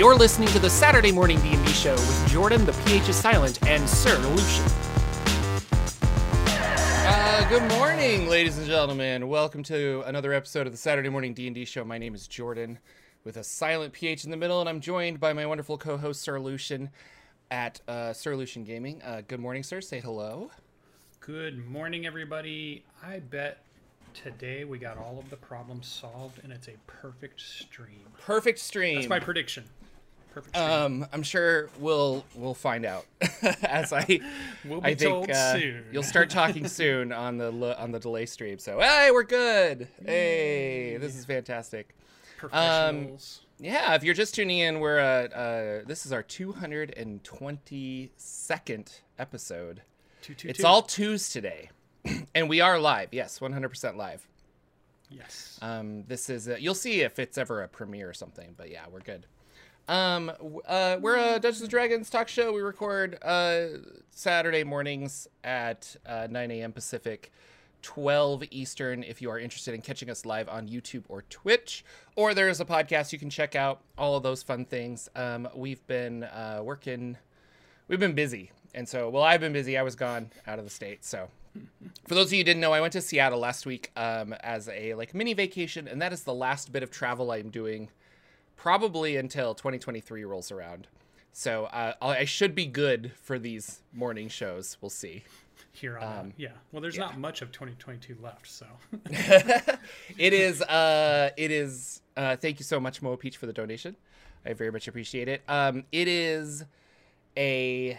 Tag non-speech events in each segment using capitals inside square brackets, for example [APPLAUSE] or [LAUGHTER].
You're listening to the Saturday Morning D&D Show with Jordan, the PH is silent, and Sir Lucian. Uh, good morning, ladies and gentlemen. Welcome to another episode of the Saturday Morning D&D Show. My name is Jordan, with a silent PH in the middle, and I'm joined by my wonderful co-host Sir Lucian at uh, Sir Lucian Gaming. Uh, good morning, sir. Say hello. Good morning, everybody. I bet today we got all of the problems solved, and it's a perfect stream. Perfect stream. That's my prediction. Perfect. Um, I'm sure we'll we'll find out [LAUGHS] as I [LAUGHS] We'll be I think told uh, soon. you'll start talking [LAUGHS] soon on the on the delay stream. So hey, we're good. Hey, this is fantastic. Professionals. Yeah, if you're just tuning in, we're uh, uh this is our 222nd episode. Two, two, It's two. all twos today, [CLEARS THROAT] and we are live. Yes, 100% live. yes. Um, this is a, you'll see if it's ever a premiere or something, but yeah, we're good. Um, uh, we're a Dungeons and Dragons talk show. We record uh, Saturday mornings at uh, 9 a.m. Pacific, 12 Eastern. If you are interested in catching us live on YouTube or Twitch, or there's a podcast you can check out. All of those fun things. Um, we've been uh, working. We've been busy, and so well, I've been busy. I was gone out of the state, so for those of you who didn't know, I went to Seattle last week um, as a like mini vacation, and that is the last bit of travel I'm doing, probably until 2023 rolls around. So uh, I'll- should be good for these morning shows. We'll see. Here on um. Yeah. Well, there's not much of 2022 left, so. [LAUGHS] It is. Uh, it is. Uh, thank you so much, Moa Peach, for the donation. I very much appreciate it. Um, it is a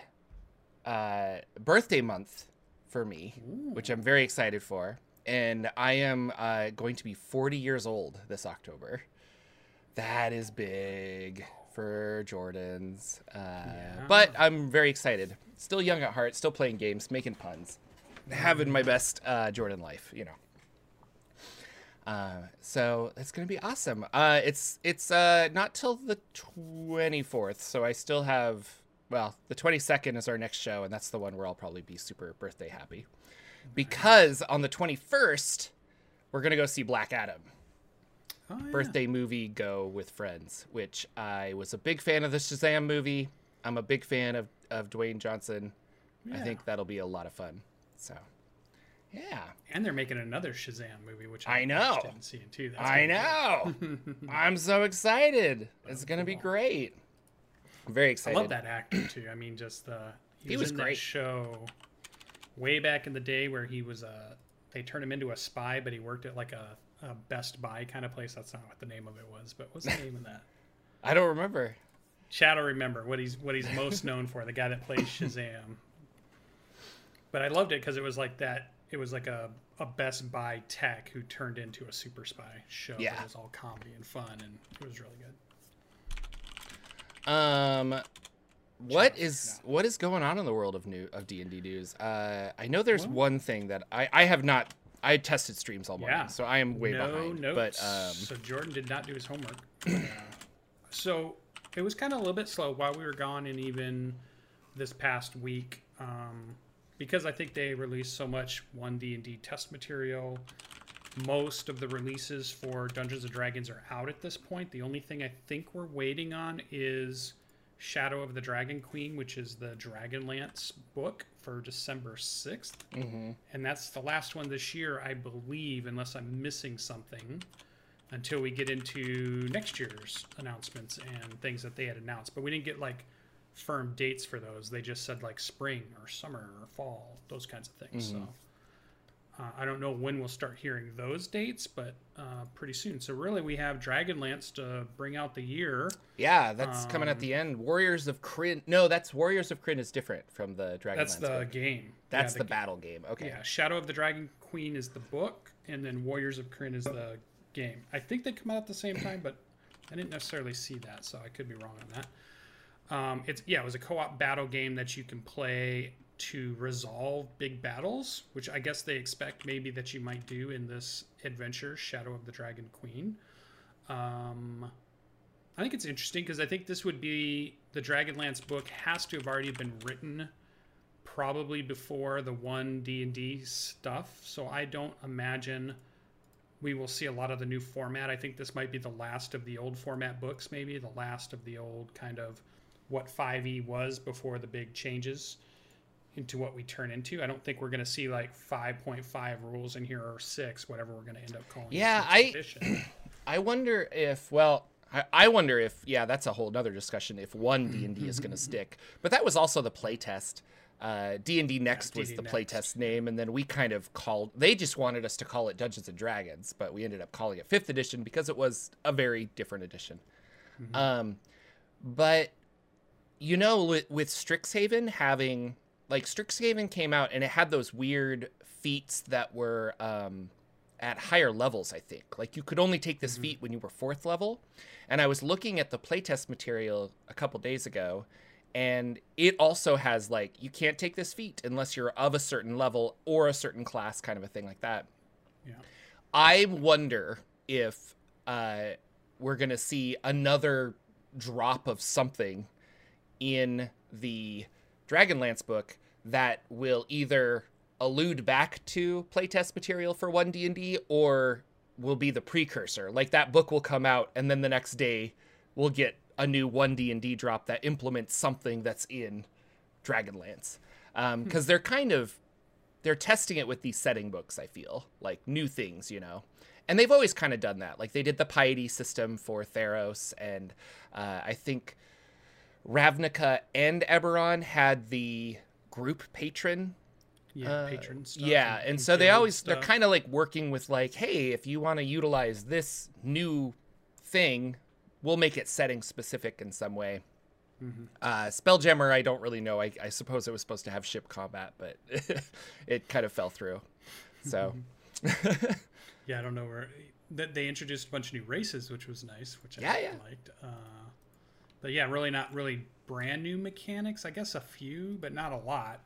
uh, birthday month for me, which I'm very excited for, and I am uh, going to be 40 years old this October. That is big for Jordans, uh, but I'm very excited. Still young at heart, still playing games, making puns, having my best uh, Jordan life, you know. Uh, so that's gonna be awesome. Uh, it's it's uh, not till the twenty fourth, so I still have. Well, the twenty second is our next show, and that's the one where I'll probably be super birthday happy, because on the twenty first, we're gonna go see Black Adam Oh, yeah. birthday movie go with friends, which I was a big fan of the Shazam movie. I'm a big fan of of Dwayne Johnson. I think that'll be a lot of fun. So, yeah. And they're making another Shazam movie, which I I'm know. interested in seeing too. That's I know. [LAUGHS] I'm so excited. It's gonna be great. I'm very excited. I love that actor too. I mean, just the he, He was, was in great. show way back in the day where he was a. They turned him into a spy, but he worked at like a, a Best Buy kind of place. That's not what the name of it was, but what's the name of that? [LAUGHS] I don't remember. Shadow remember what he's what he's most known for, the guy that plays [LAUGHS] Shazam. But I loved it because it was like that. It was like a, a Best Buy tech who turned into a super spy show. Yeah. It was all comedy and fun, and it was really good. Um, what is what is going on in the world of new of D and D news? Uh, I know there's Well- one thing that I I have not. I tested streams all morning, Yeah. so I am way no behind. notes. But um, so Jordan did not do his homework. Uh, [CLEARS THROAT] so it was kind of a little bit slow while we were gone, and even this past week, um, because I think they released so much one D and D test material. Most of the releases for Dungeons and Dragons are out at this point. The only thing I think we're waiting on is Shadow of the Dragon Queen, which is the Dragonlance book for December 6th. Mm-hmm. And that's the last one this year, I believe, unless I'm missing something, until we get into next year's announcements and things that they had announced. But we didn't get like firm dates for those. They just said like spring or summer or fall, those kinds of things. So mm-hmm. Uh, I don't know when we'll start hearing those dates, but uh, pretty soon. So really, we have Dragonlance to bring out the year. yeah, that's coming Um, at the end. Warriors of Kryn. No, that's Warriors of Kryn is different from the Dragonlance. That's the game. That's Yeah, the, battle game. Okay. Yeah, Shadow of the Dragon Queen is the book, and then Warriors of Kryn is the game. I think they come out at the same time, but I didn't necessarily see that, so I could be wrong on that. Um, it's yeah, it was a co-op battle game that you can play to resolve big battles, which I guess they expect maybe that you might do in this adventure, Shadow of the Dragon Queen. Um, I think it's interesting because I think this would be the Dragonlance book has to have already been written probably before the one D and D stuff. So I don't imagine we will see a lot of the new format. I think this might be the last of the old format books, maybe the last of the old kind of what 5e was before the big changes into what we turn into. I don't think we're going to see like 5.5 rules in here or 6, whatever we're going to end up calling. Yeah, I [CLEARS THROAT] I wonder if well, I, I wonder if yeah, that's a whole other discussion if one D&D is going [LAUGHS] to stick. But that was also the playtest. Uh, D&D Next yeah, was the playtest name and then we kind of called they just wanted us to call it Dungeons and Dragons, but we ended up calling it 5th edition because it was a very different edition. Mm-hmm. Um but you know with, with Strixhaven having like Strixhaven came out and it had those weird feats that were um, at higher levels. I think like you could only take this mm-hmm. feat when you were fourth level, and I was looking at the playtest material a couple days ago, and it also has like you can't take this feat unless you're of a certain level or a certain class, kind of a thing like that. Yeah, I wonder if uh, we're gonna see another drop of something in the Dragonlance book that will either allude back to playtest material for 1D&D or will be the precursor. Like that book will come out and then the next day we'll get a new 1D&D drop that implements something that's in Dragonlance. Um, cuz they're kind of they're testing it with these setting books, I feel. Like new things, you know. And they've always kind of done that. Like they did the piety system for Theros and uh, I think Ravnica and Eberron had the group patron yeah, uh, patron stuff. Yeah, and, and so they always stuff. they're kind of like working with like, hey, if you want to utilize this new thing, we'll make it setting specific in some way. Mm-hmm. Uh, Spelljammer, I don't really know. I, I, suppose it was supposed to have ship combat, but [LAUGHS] it kind of fell through. So, [LAUGHS] yeah, I don't know where that they introduced a bunch of new races, which was nice, which I yeah, yeah. liked. Uh, but yeah, really not really brand new mechanics. I guess a few, but not a lot.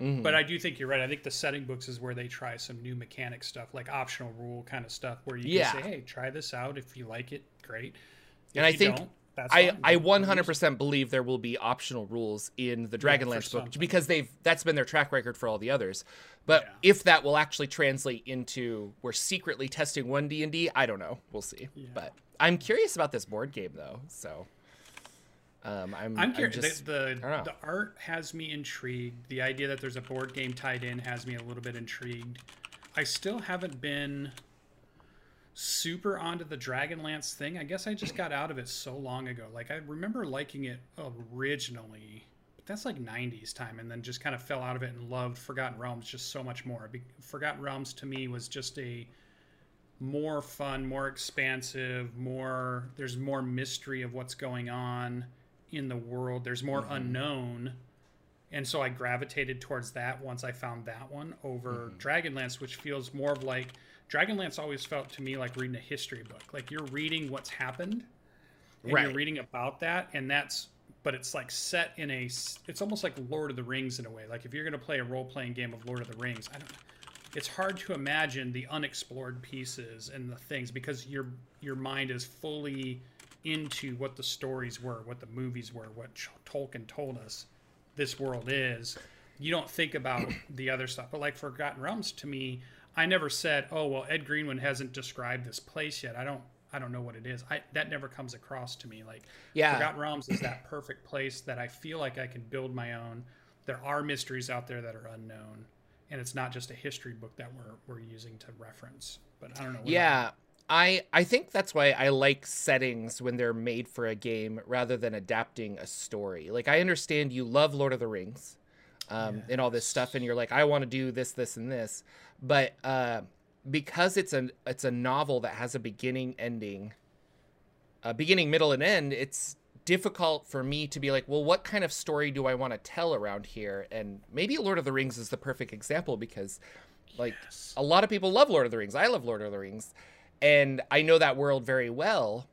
Mm-hmm. But I do think you're right. I think the setting books is where they try some new mechanic stuff, like optional rule kind of stuff, where you yeah. can say, "Hey, try this out. If you like it, great." If and I think I I 100% believe there will be optional rules in the Dragonlance yeah, book because they've that's been their track record for all the others. But yeah. if that will actually translate into we're secretly testing one D and D, I don't know. We'll see. But I'm curious about this board game though. So um, I'm, I'm curious. I'm just, the the, the, art has me intrigued. The idea that there's a board game tied in has me a little bit intrigued. I still haven't been super onto the Dragonlance thing. I guess I just got out of it so long ago. Like I remember liking it originally, but that's like 90s time, and then just kind of fell out of it and loved Forgotten Realms just so much more. Forgotten Realms to me was just a more fun, more expansive, more there's more mystery of what's going on in the world. There's more mm-hmm. unknown. And so I gravitated towards that once I found that one over mm-hmm. Dragonlance, which feels more of like Dragonlance always felt to me like reading a history book. Like you're reading what's happened and right. you're reading about that. And that's, but it's like set in a, it's almost like Lord of the Rings in a way. Like if you're going to play a role playing game of Lord of the Rings, I don't, it's hard to imagine the unexplored pieces and the things because your your mind is fully into what the stories were, what the movies were, what Tolkien told us this world is, you don't think about [COUGHS] the other stuff. But like Forgotten Realms, to me, I never said, "Oh, well, Ed Greenwood hasn't described this place yet." I don't, I don't know what it is. I that never comes across to me. Like, yeah, Forgotten Realms is that perfect place that I feel like I can build my own. There are mysteries out there that are unknown, and it's not just a history book that we're we're using to reference. But I don't know. Yeah, I I think that's why I like settings when they're made for a game rather than adapting a story. Like I understand you love Lord of the Rings, um, yes. and all this stuff, and you're like, I want to do this, this, and this, but uh, because it's a it's a novel that has a beginning, ending, a beginning, middle, and end. It's difficult for me to be like, well, what kind of story do I want to tell around here? And maybe Lord of the Rings is the perfect example because, like, yes. a lot of people love Lord of the Rings. I love Lord of the Rings and I know that world very well,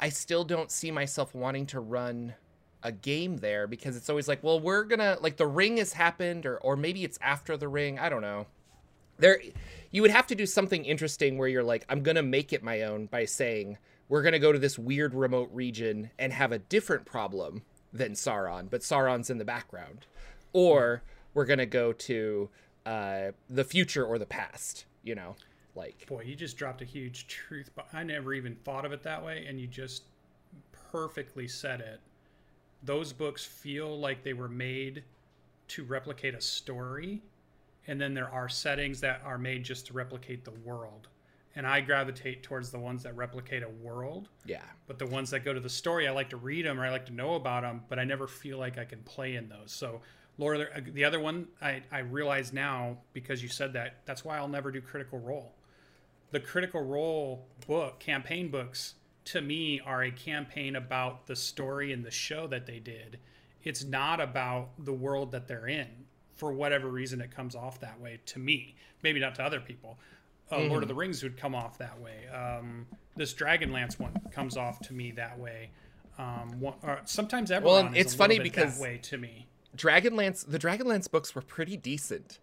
I still don't see myself wanting to run a game there because it's always like, well, we're gonna like the ring has happened, or or maybe it's after the ring. I don't know. There, you would have to do something interesting where you're like, I'm gonna make it my own by saying we're gonna go to this weird remote region and have a different problem than Sauron, but Sauron's in the background, or we're gonna go to uh, the future or the past. You know, Like, Boy, you just dropped a huge truth. But I never even thought of it that way, and you just perfectly said it. Those books feel like they were made to replicate a story, and then there are settings that are made just to replicate the world. And I gravitate towards the ones that replicate a world, yeah, but the ones that go to the story, I like to read them or I like to know about them, but I never feel like I can play in those. So, Lord, the- the other one I, I realize now because you said that, that's why I'll never do Critical Role. The Critical Role book, campaign books, to me are a campaign about the story and the show that they did. It's not about the world that they're in. For whatever reason, it comes off that way to me. Maybe not to other people. Uh, Lord of the Rings would come off that way. Um, this Dragonlance one comes off to me that way. Um, one, or sometimes Eberron Well, it's funny because- that way to me. Dragonlance, the Dragonlance books were pretty decent.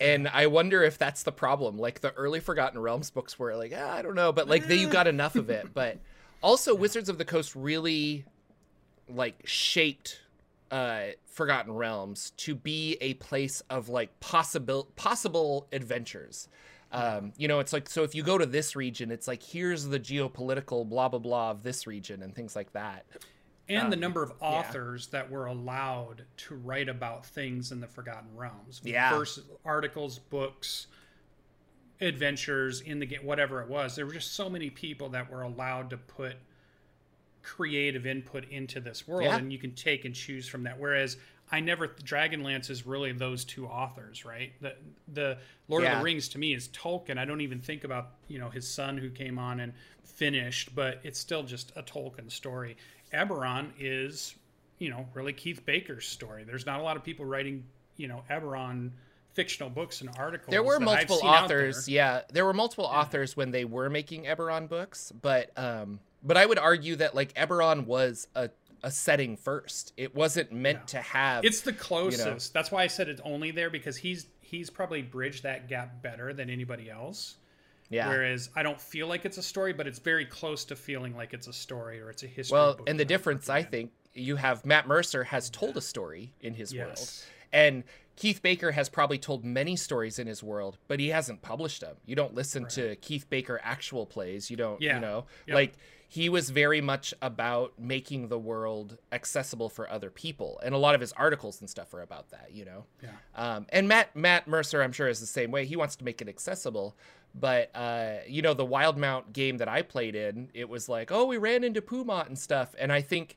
And I wonder if that's the problem. Like the early Forgotten Realms books were like, ah, I don't know, but like they you got enough of it. But also Wizards of the Coast really like shaped uh Forgotten Realms to be a place of like possible possible adventures. Um, you know, it's like so if you go to this region, it's like here's the geopolitical blah blah blah of this region and things like that. And the um, number of authors that were allowed to write about things in the Forgotten Realms. Yeah. Versus articles, books, adventures in the game, whatever it was. There were just so many people that were allowed to put creative input into this world, Yeah. and you can take and choose from that. Whereas I never Dragonlance is really those two authors, right? The the Lord of the Rings to me is Tolkien. I don't even think about you know his son who came on and finished, but it's still just a Tolkien story. Eberron is you know really Keith Baker's story. There's not a lot of people writing you know Eberron fictional books and articles. There were multiple authors, there. yeah. There were multiple authors when they were making Eberron books, but um but I would argue that like Eberron was a a setting first. It wasn't meant to have It's the closest. That's why I said it's only there because he's he's probably bridged that gap better than anybody else. Yeah. Whereas I don't feel like it's a story, but it's very close to feeling like it's a story or it's a history. Well, and the difference I think you have Matt Mercer has told a story in his world. And Keith Baker has probably told many stories in his world, but he hasn't published them. You don't listen to Keith Baker actual plays. You don't, Yeah. you know, Yep. like he was very much about making the world accessible for other people. And a lot of his articles and stuff are about that, you know? Yeah. Um, and Matt Matt Mercer, I'm sure, is the same way. He wants to make it accessible. But uh, you know, the Wildemount game that I played in, it was like, oh, we ran into Pumat and stuff. And I think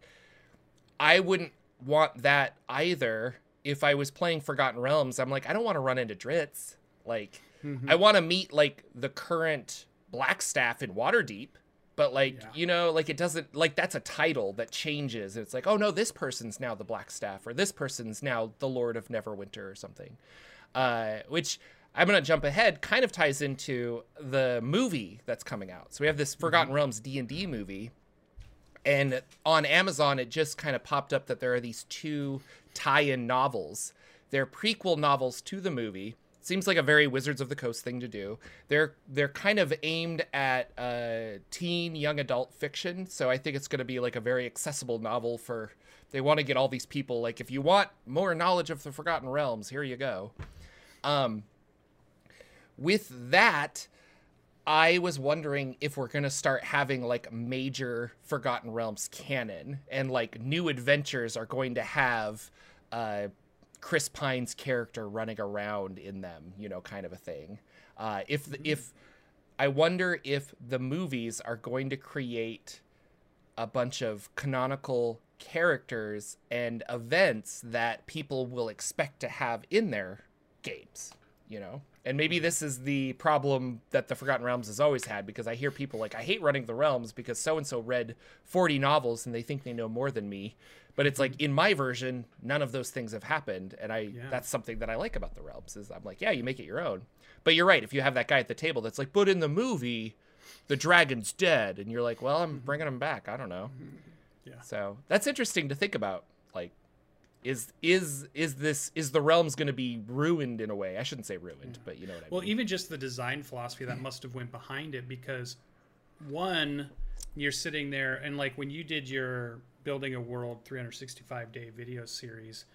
I wouldn't want that either if I was playing Forgotten Realms. I'm like, I don't want to run into Drizzt. Like, I want to meet like the current Blackstaff in Waterdeep. But like, Yeah. you know, like it doesn't like that's a title that changes. It's like, oh no, this person's now the Blackstaff, or this person's now the Lord of Neverwinter, or something. Uh, which I'm gonna jump ahead. Kind of ties into the movie that's coming out. So we have this Forgotten Realms D and D movie, and on Amazon, it just kind of popped up that there are these two tie-in novels. They're prequel novels to the movie. Seems like a very Wizards of the Coast thing to do. They're they're kind of aimed at uh, teen, young adult fiction. So I think it's going to be like a very accessible novel for. They want to get all these people like if you want more knowledge of the Forgotten Realms, here you go. Um, with that, I was wondering if we're gonna start having like major Forgotten Realms canon and like new adventures are going to have uh, Chris Pine's character running around in them, you know, kind of a thing. Uh, if if I wonder if the movies are going to create a bunch of canonical characters and events that people will expect to have in their games, you know? And maybe this is the problem that the Forgotten Realms has always had because I hear people like, I hate running the realms because so and so read 40 novels and they think they know more than me. But it's like in my version, none of those things have happened. And I Yeah. that's something that I like about the realms is I'm like, yeah, you make it your own. But you're right, if you have that guy at the table that's like, but in the movie, the dragon's dead, and you're like, well, I'm mm-hmm. bringing him back. I don't know. Mm-hmm. Yeah. So that's interesting to think about. Is is is this is the realms going to be ruined in a way? I shouldn't say ruined, but you know what I Well, mean. Well, even just the design philosophy that must have went behind it because one, you're sitting there and like when you did your building a world 365 day video series,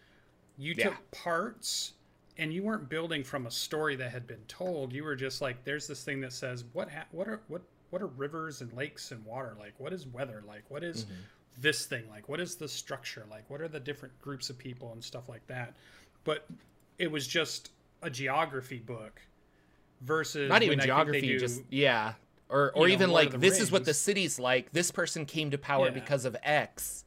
you Yeah. took parts and you weren't building from a story that had been told. You were just like, there's this thing that says what ha- what are what what are rivers and lakes and water like? What is weather like? What is Mm-hmm. This thing like? What is the structure like? What are the different groups of people and stuff like that? But it was just a geography book versus Not even when I think they geography, do- just yeah. Or or know, even like this is what the city's like. This person came to power Yeah. because of X.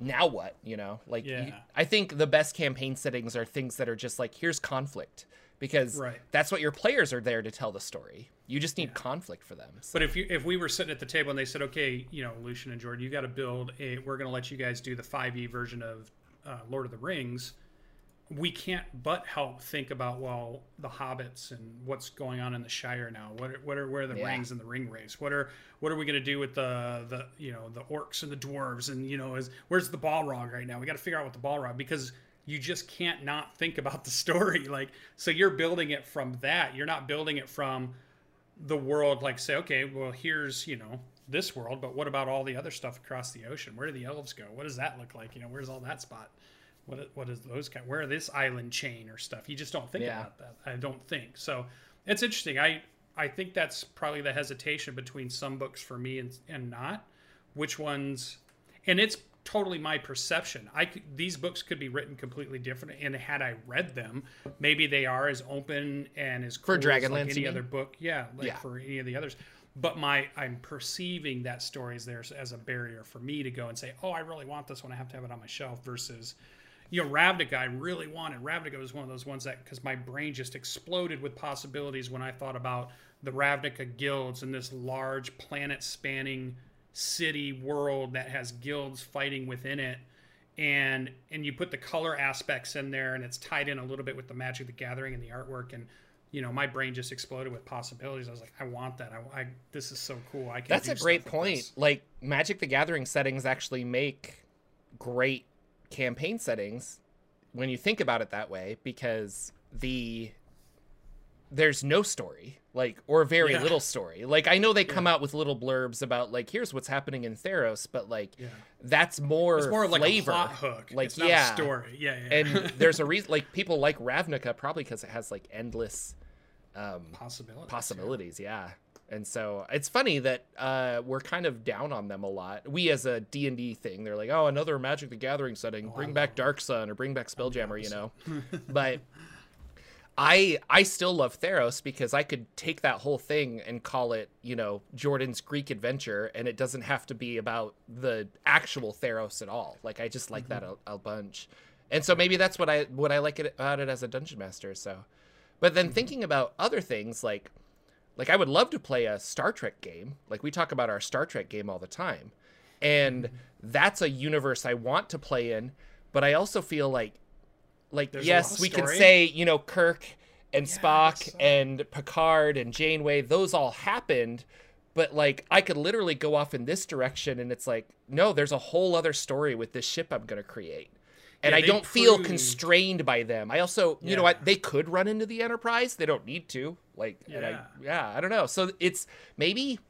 Now what? You know, like you- I think the best campaign settings are things that are just like here's conflict because Right. that's what your players are there to tell the story. You just need conflict for them. So- But if you if we were sitting at the table and they said, okay, you know, Lucian and Jordan, you got to build a, we're going to let you guys do the 5e version of uh, Lord of the Rings. We can't but help think about well the hobbits and what's going on in the Shire now. What are, what are where are the Yeah. rings and the Ringwraiths? What are what are we going to do with the the you know the orcs and the dwarves and you know is where's the Balrog right now? We got to figure out what the Balrog because you just can't not think about the story. [LAUGHS] Like so you're building it from that. You're not building it from the world like say okay well here's you know this world but what about all the other stuff across the ocean? Where do the elves go? What does that look like? You know where's all that spot? What what is those kind where this island chain or stuff? You just don't think Yeah. about that i don't think. So it's interesting. I i think that's probably the hesitation between some books for me and and not. Which ones and it's totally my perception. I could, these books could be written completely different and had i read them maybe they are as open and as For cool as, Dragonlance, like any other book. Yeah like Yeah. for any of the others. But my i'm perceiving that story is there as a barrier for me to go and say oh i really want this one. I have to have it on my shelf versus you know ravnica i really wanted. Ravnica was one of those ones that because my brain just exploded with possibilities when i thought about the ravnica guilds and this large planet spanning city world that has guilds fighting within it. And and you put the color aspects in there and it's tied in a little bit with the magic the gathering and the artwork. And you know my brain just exploded with possibilities. I was like i want that. I, I this is so cool. I can That's a great point. this. Like Magic the Gathering settings actually make great campaign settings when you think about it that way because the there's no story like or very Yeah. little story. Like i know they come out with little blurbs about like here's what's happening in theros but like Yeah. that's more it's more like flavor. a plot hook. Like yeah. story. Yeah, yeah. and there's a [LAUGHS] reason like people like ravnica probably because it has like endless um possibilities possibilities yeah. And so it's funny that uh, we're kind of down on them a lot. We as a d&d thing they're like oh another magic the gathering setting. Oh, bring back dark sun or bring back spelljammer you know? [LAUGHS] But i i still love theros because i could take that whole thing and call it you know jordan's greek adventure and it doesn't have to be about the actual theros at all. Like i just like that mm-hmm. a, a bunch. And so maybe that's what i what i like it about it as a dungeon master so. But then mm-hmm. thinking about other things like like I would love to play a Star Trek game. Like we talk about our Star Trek game all the time. And mm-hmm. that's a universe I want to play in, but I also feel like like There's yes, we can say, you know, Kirk and Spock and Picard and Janeway, those all happened, but like I could literally go off in this direction and it's like, no, there's a whole other story with this ship I'm going to create. And Yeah, I don't feel constrained by them. I also, you know what, they could run into the Enterprise. They don't need to. Like, and I, Yeah. yeah, I don't know. So it's maybe,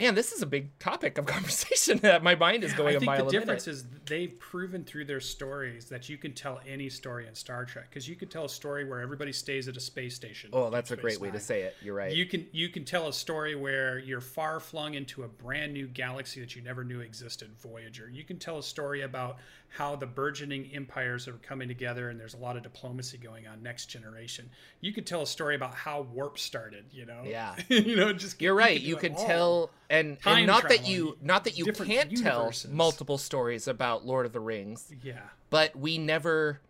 man, this is a big topic of [LAUGHS] conversation [LAUGHS] that my mind is going I a think a mile the difference minute. is they've proven through their stories that you can tell any story in Star Trek because you could tell a story where everybody stays at a space station. Oh, that's a Space great way to say it. You're right. You can you can tell a story where you're far flung into a brand new galaxy that you never knew existed, Voyager. You can tell a story about how the burgeoning empires are coming together and there's a lot of diplomacy going on. Next generation. You could tell a story about how warp started. You know. Yeah. [LAUGHS] you know, just You're right. could You do can it all. tell, and, and not that you, not that you can't tell multiple stories about Lord of the Rings, Yeah. but we never.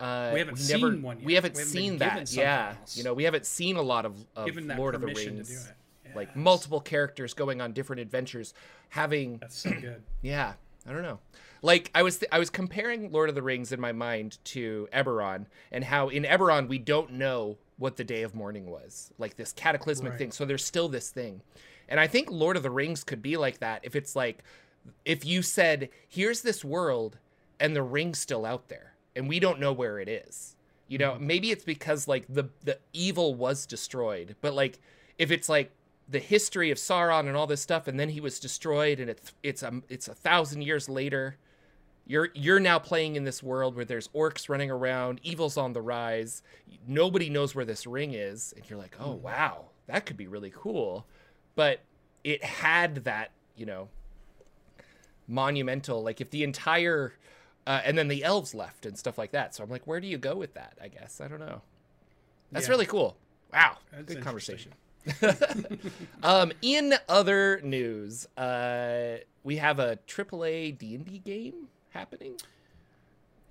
Uh, We haven't seen one yet. We haven't We haven't seen that. Yeah, else. you know, we haven't seen a lot of, of Lord of the Rings. to do it. Like multiple characters going on different adventures, having That's so good. [CLEARS THROAT] Yeah, I don't know. Like I was, th- I was comparing Lord of the Rings in my mind to Eberron, and how in Eberron we don't know what the Day of Mourning was, like this cataclysmic Right. thing. So there's still this thing, and I think Lord of the Rings could be like that if it's like, if you said, "Here's this world, and the ring's still out there, and we don't know where it is." You know, mm-hmm. maybe it's because like the the evil was destroyed, but like if it's like the history of Sauron and all this stuff, and then he was destroyed, and it's it's a it's a thousand years later. you're you're now playing in this world where there's orcs running around, evil's on the rise. Nobody knows where this ring is, and you're like, "Oh, wow. That could be really cool." But it had that, you know, monumental like if the entire uh, and then the elves left and stuff like that. So I'm like, where do you go with that? I guess I don't know. That's Yeah. really cool. Wow, That's good conversation. [LAUGHS] um, in other news, uh, we have a AAA D and D game happening.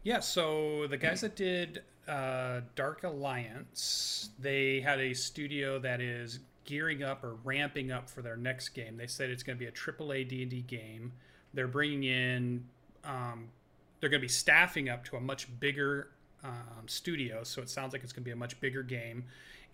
Yeah, so the guys that did uh, Dark Alliance, they had a studio that is gearing up or ramping up for their next game. They said it's going to be a AAA D&D game. They're bringing in, um, they're going to be staffing up to a much bigger um, studio, so it sounds like it's going to be a much bigger game.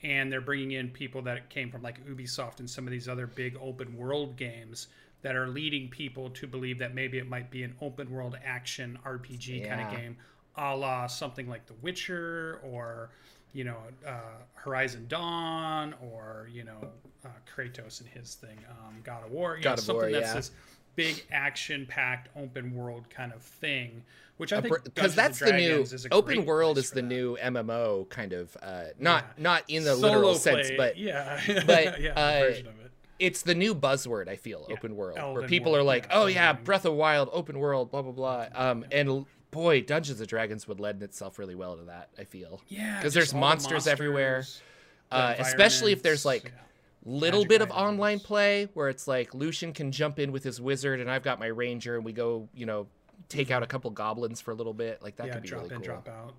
And they're bringing in people that came from like Ubisoft and some of these other big open world games that are leading people to believe that maybe it might be an open world action RPG kind of game, a la something like The Witcher or you know uh, Horizon Dawn or you know uh, Kratos and his thing, um, God of War. You God know, of something War, that's yeah. this big action-packed open world kind of thing, which I think because that's the new open world is the that. new MMO kind of uh, not Yeah. not in the Solo literal sense, but yeah, but, [LAUGHS] yeah, uh, it. it's the new buzzword I feel open world where people world, are like, yeah, oh Elden yeah, Ring. Breath of Wild, open world, blah blah blah. Um, and boy, Dungeons and Dragons would lend itself really well to that. I feel yeah, because there's the monsters everywhere. the uh, especially if there's like environments, little Magic bit of online play where it's like Lucian can jump in with his wizard and I've got my ranger and we go, you know, take out a couple goblins for a little bit. Like that yeah, could be drop really in, cool. drop out,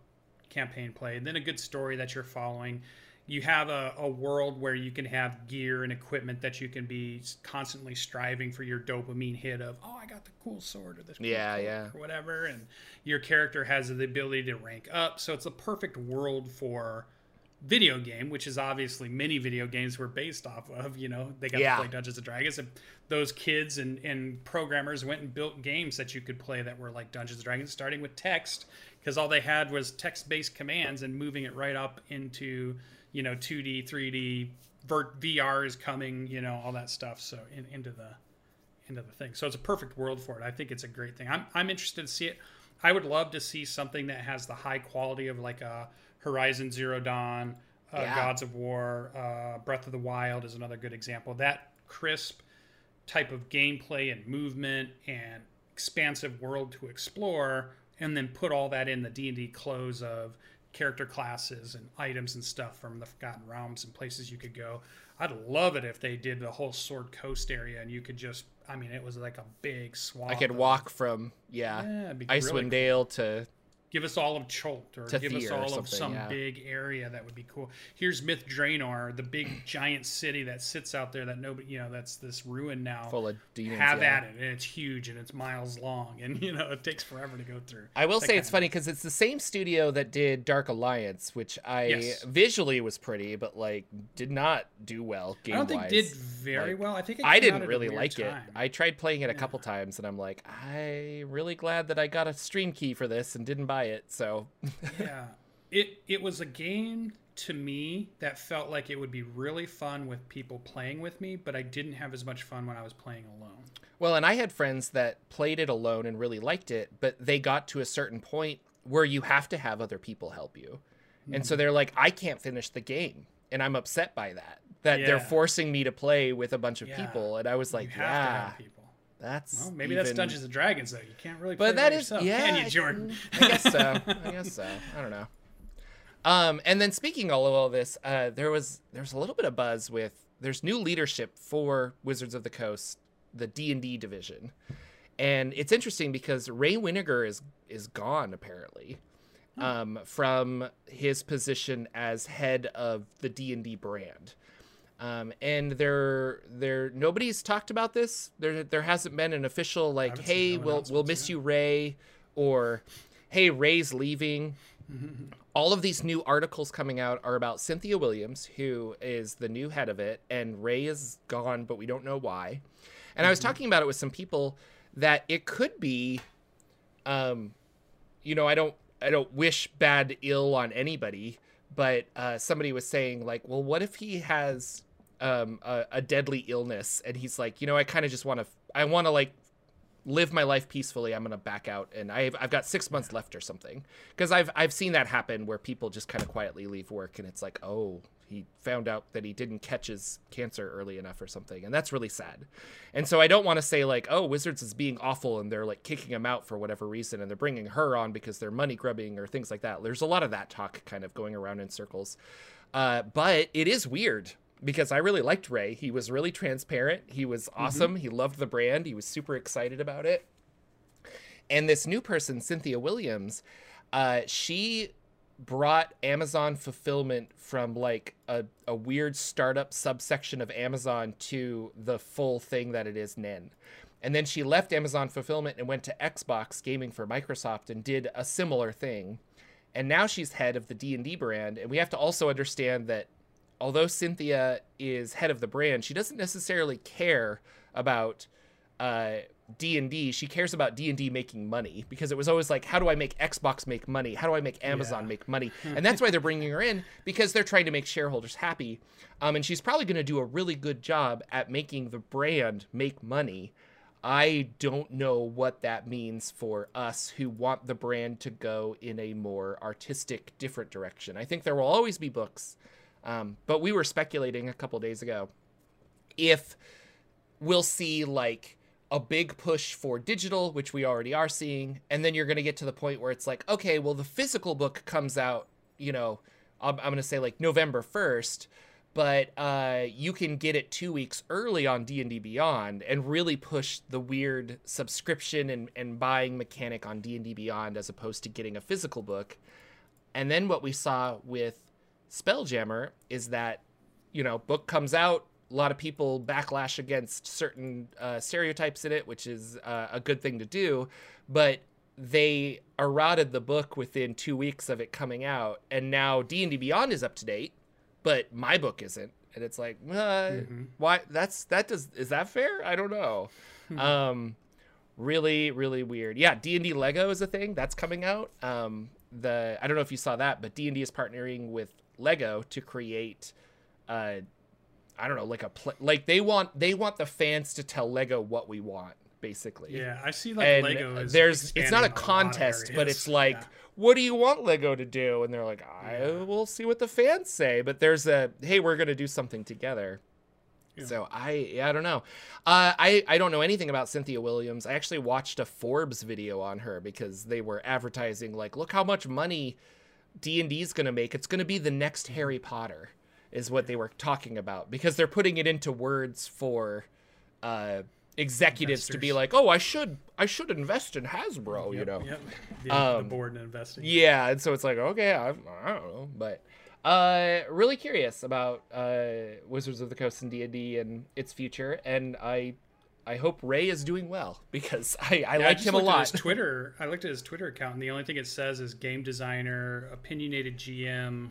campaign play, and then a good story that you're following. You have a, a world where you can have gear and equipment that you can be constantly striving for your dopamine hit of, oh, I got the cool sword or this cool Yeah, yeah. or whatever, and your character has the ability to rank up. So it's a perfect world for video game, which is obviously many video games were based off of. You know, they got Yeah. to play Dungeons and Dragons, and those kids and, and programmers went and built games that you could play that were like Dungeons and Dragons, starting with text, because all they had was text-based commands and moving it right up into you know 2D, 3D, VR is coming, you know, all that stuff. So in, into the into the thing. So it's a perfect world for it. I think it's a great thing. I'm, I'm interested to see it. I would love to see something that has the high quality of like a Horizon Zero Dawn, uh, Yeah. Gods of War, uh, Breath of the Wild is another good example. That crisp type of gameplay and movement and expansive world to explore, and then put all that in the D and D close of character classes and items and stuff from the Forgotten Realms and places you could go. I'd love it if they did the whole Sword Coast area and you could just, I mean, it was like a big swath. I could of- walk from yeah, Yeah, it'd really Icewind cool. Dale to Give us all of Chult or give us all of some yeah. big area that would be cool. Here's Myth Drannor, the big [CLEARS THROAT] giant city that sits out there that nobody, you know, that's this ruin now. full of demons. Have yeah. at it, and it's huge and it's miles long, [LAUGHS] and you know it takes forever to go through. I will That say it's funny because it's the same studio that did Dark Alliance, which I Yes. visually was pretty, but like did not do well I game don't think did very Like, well. I think it I didn't really like it. I tried playing it a couple times, and I'm like, I'm really glad that I got a stream key for this and didn't buy it. So [LAUGHS] yeah it it was a game to me that felt like it would be really fun with people playing with me but i didn't have as much fun when i was playing alone Well, and I had friends that played it alone and really liked it, but they got to a certain point where you have to have other people help you. And Hmm. so they're like, I can't finish the game. And I'm upset by that. That they're forcing me to play with a bunch of Yeah. people. And I was like, you have to yeah, that's. well maybe that's dungeons and dragons though you can't really But that by yourself, yeah. can you jordan I guess so. I guess so. I don't know. Um, and then speaking all of all this, uh, there was there's a little bit of buzz with there's new leadership for Wizards of the Coast, the D and D division, and it's interesting because Ray Winninger is is gone apparently um, from his position as head of the D and D brand. Um, and there, there, nobody's talked about this. There, there hasn't been an official like, "Hey, no we'll we'll miss you, Ray," or "Hey, Ray's leaving." [LAUGHS] All of these new articles coming out are about Cynthia Williams, who is the new head of it, and Ray is gone, but we don't know why. And I was talking about it with some people that it could be, um, you know, I don't, I don't wish bad ill on anybody, but uh, somebody was saying like, well, what if he has um, a, a deadly illness, and he's like, you know, I kind of just want to, I want to like live my life peacefully. I'm gonna back out, and I've I've got six months left or something. Because I've I've seen that happen where people just kind of quietly leave work, and it's like, oh, he found out that he didn't catch his cancer early enough or something, and that's really sad. And so I don't want to say like, oh, Wizards is being awful, and they're like kicking him out for whatever reason, and they're bringing her on because they're money grubbing or things like that. There's a lot of that talk kind of going around in circles. Uh, but it is weird because I really liked Ray. He was really transparent. He was awesome. Mm-hmm. He loved the brand. He was super excited about it. And this new person, Cynthia Williams, uh, she brought Amazon fulfillment from like a, a weird startup subsection of Amazon to the full thing that it is Nen. And then she left Amazon fulfillment and went to Xbox gaming for Microsoft and did a similar thing. And now she's head of the D&D brand and we have to also understand that although Cynthia is head of the brand, she doesn't necessarily care about uh, D&D. She cares about D&D making money because it was always like, how do I make Xbox make money? How do I make Amazon yeah. make money? [LAUGHS] And that's why they're bringing her in because they're trying to make shareholders happy. Um, and she's probably going to do a really good job at making the brand make money. I don't know what that means for us who want the brand to go in a more artistic, different direction. I think there will always be books um, but we were speculating a couple days ago if we'll see like a big push for digital, which we already are seeing, and then you're going to get to the point where it's like, okay, well, the physical book comes out, you know, I'm, I'm going to say like November 1st, but uh, you can get it two weeks early on D&D Beyond and really push the weird subscription and, and buying mechanic on D&D Beyond as opposed to getting a physical book. And then what we saw with Spelljammer is that, you know, book comes out, a lot of people backlash against certain uh, stereotypes in it, which is uh, a good thing to do, but they eroded the book within two weeks of it coming out, and now D and D Beyond is up to date, but my book isn't, and it's like, uh, mm-hmm. why? That's that does is that fair? I don't know. um, really, really weird. Yeah, D and D Lego is a thing that's coming out. Um, the I don't know if you saw that, but D and D is partnering with Lego to create uh I don't know, like a pl- like they want they want the fans to tell Lego what we want basically. Yeah, I see like and Lego there's it's not a contest, a but it's like yeah. what do you want Lego to do? And they're like, I yeah. will see what the fans say, but there's a hey, we're going to do something together. Yeah. So I yeah, I don't know. Uh, I I don't know anything about Cynthia Williams. I actually watched a Forbes video on her because they were advertising like, look how much money D&D is going to make. It's going to be the next Harry Potter is what they were talking about because they're putting it into words for uh, executives Investors. to be like, "Oh, I should I should invest in Hasbro," yep, you know. Yep. The, um, the board and investing. Yeah, and so it's like, okay, I, I don't know, but uh, really curious about uh, Wizards of the Coast and D&D and its future and I I hope Ray is doing well [LAUGHS] because I, I yeah, liked I him a lot. his [LAUGHS] Twitter, I looked at his Twitter account, and the only thing it says is game designer, opinionated GM,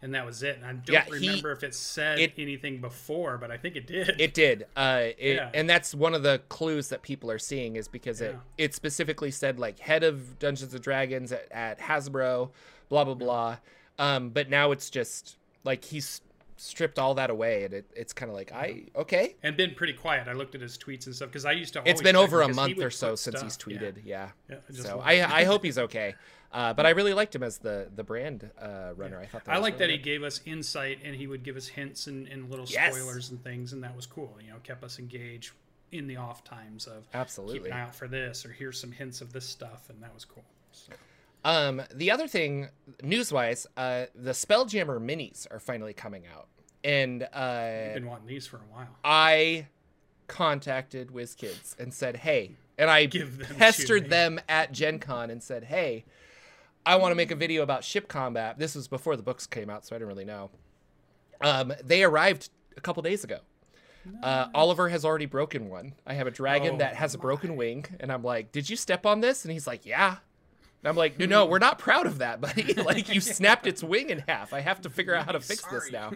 and that was it. And I don't yeah, remember he, if it said it, anything before, but I think it did. It did. Uh, it, yeah. And that's one of the clues that people are seeing is because it it specifically said like head of Dungeons and Dragons at, at Hasbro, blah blah blah. Um, but now it's just like he's stripped all that away, and it, it's kind of like I okay. And been pretty quiet. I looked at his tweets and stuff because I used to. It's been over a month or so since stuff. he's tweeted. Yeah. yeah. yeah so I I hope he's okay. Uh, but I really liked him as the the brand uh, runner. Yeah. I thought I like really that good. he gave us insight and he would give us hints and, and little spoilers yes. and things, and that was cool. You know, kept us engaged in the off times of absolutely keep an eye out for this or here's some hints of this stuff, and that was cool. So. Um, the other thing, news wise, uh, the Spelljammer minis are finally coming out. And uh, I've been wanting these for a while. I contacted WizKids and said, hey, and I them pestered them at Gen Con and said, hey, I want to make a video about ship combat. This was before the books came out, so I didn't really know. Um, they arrived a couple days ago. Uh, Oliver has already broken one. I have a dragon oh, that has a broken wing, and I'm like, "Did you step on this?" And he's like, "Yeah." And I'm like, no, no, we're not proud of that, [LAUGHS] buddy. [LAUGHS] like you snapped its wing in half. I have to figure out how to fix Sorry. this now.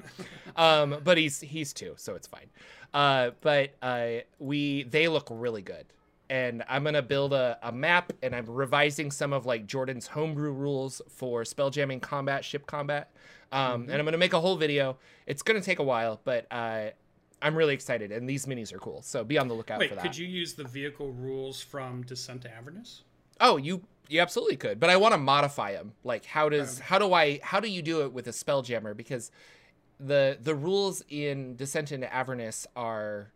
Um, but he's he's two, so it's fine. Uh, but uh, we they look really good, and I'm gonna build a, a map, and I'm revising some of like Jordan's homebrew rules for spelljamming combat, ship combat, um, mm-hmm. and I'm gonna make a whole video. It's gonna take a while, but uh, I'm really excited, and these minis are cool. So be on the lookout Wait, for that. could you use the vehicle rules from Descent to Avernus? Oh, you you absolutely could, but I want to modify them. Like, how does how do I how do you do it with a spelljammer? Because the the rules in Descent into Avernus are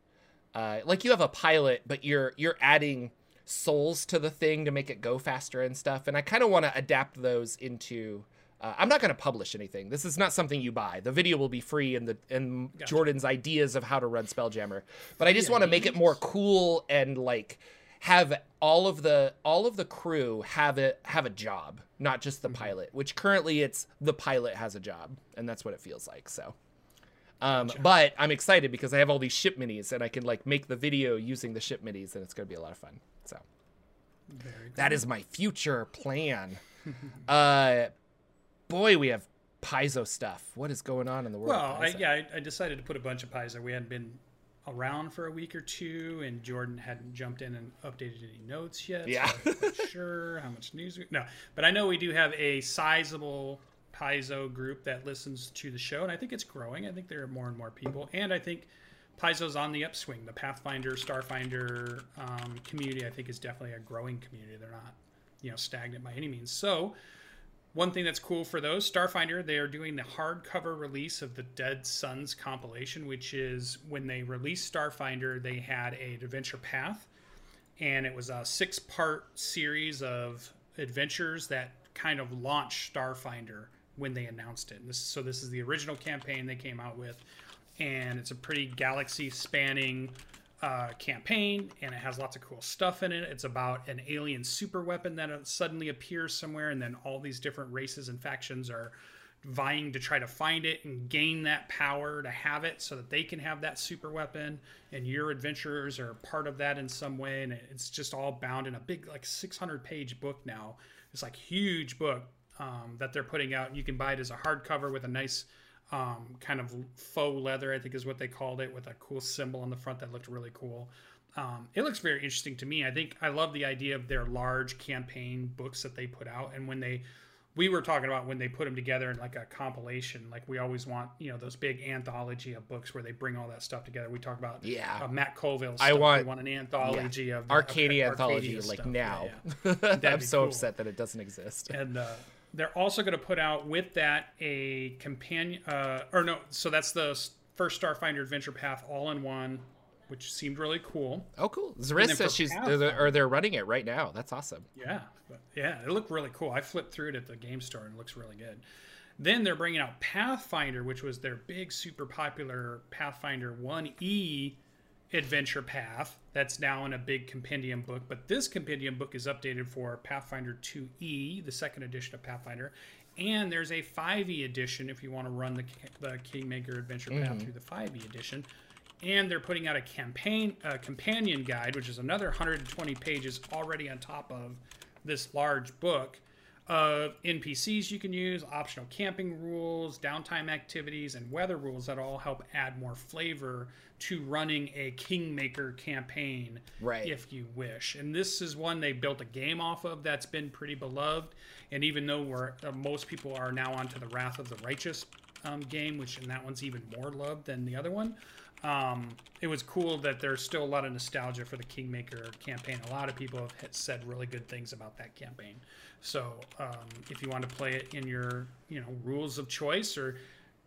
uh, like you have a pilot, but you're you're adding souls to the thing to make it go faster and stuff. And I kind of want to adapt those into. Uh, I'm not going to publish anything. This is not something you buy. The video will be free, and the and Gotcha. Jordan's ideas of how to run Spelljammer. But I just Yeah, want to make it more cool and like have all of the all of the crew have it have a job, not just Mm-hmm. the pilot. Which currently it's the pilot has a job, and that's what it feels like. So. Um, but I'm excited because I have all these ship minis and I can like make the video using the ship minis and it's going to be a lot of fun. So Very that is my future plan. [LAUGHS] uh, boy, we have Paizo stuff. What is going on in the world? Well, I, yeah, I, I decided to put a bunch of Paizo. We hadn't been around for a week or two, and Jordan hadn't jumped in and updated any notes yet. so Yeah. Wasn't [LAUGHS] sure how much news. We, no, but I know we do have a sizable Paizo group that listens to the show, and I think it's growing. I think there are more and more people, and I think Paizo's on the upswing. The Pathfinder, Starfinder um, community, I think, is definitely a growing community. They're not, you know, stagnant by any means. So one thing that's cool for those starfinder they are doing the hardcover release of the dead suns compilation which is when they released starfinder they had a adventure path and it was a six part series of adventures that kind of launched starfinder when they announced it. This, so this is the original campaign they came out with and it's a pretty galaxy spanning uh, campaign and it has lots of cool stuff in it. It's about an alien super weapon that suddenly appears somewhere, and then all these different races and factions are vying to try to find it and gain that power to have it so that they can have that super weapon. And your adventurers are part of that in some way. And it's just all bound in a big, like 600 page book now. It's like huge book um, that they're putting out. You can buy it as a hardcover with a nice um, kind of faux leather, I think is what they called it, with a cool symbol on the front that looked really cool. Um, it looks very interesting to me. I think I love the idea of their large campaign books that they put out, and when they we were talking about when they put them together in like a compilation. Like we always want, you know, those big anthology of books where they bring all that stuff together. We talk about Yeah. uh, Matt Colville. I want- we want an anthology of Arcadia of anthology Arcadia like now. Yeah, yeah. [LAUGHS] I'm so cool. upset that it doesn't exist. and uh, they're also going to put out with that a companion uh, or no so that's the first starfinder adventure path all in one which seemed really cool Oh, cool. for says she's Pathfinder- or they're running it right now. That's awesome. yeah yeah it looked really cool i flipped through it at the game store and it looks really good then they're bringing out pathfinder which was their big super popular pathfinder 1e adventure path. That's now in a big compendium book but this compendium book is updated for pathfinder 2e the second edition of pathfinder. And there's a 5e edition if you want to run the, the kingmaker adventure path mm-hmm. through the 5e edition. And they're putting out a campaign a companion guide which is another 120 pages already on top of this large book of npcs you can use optional camping rules downtime activities and weather rules that all help add more flavor to running a kingmaker campaign Right. if you wish and this is one they built a game off of that's been pretty beloved and even though we're uh, most people are now onto the wrath of the righteous um, game which and that one's even more loved than the other one um, it was cool that there's still a lot of nostalgia for the Kingmaker campaign. A lot of people have said really good things about that campaign. So um, if you want to play it in your you know rules of choice or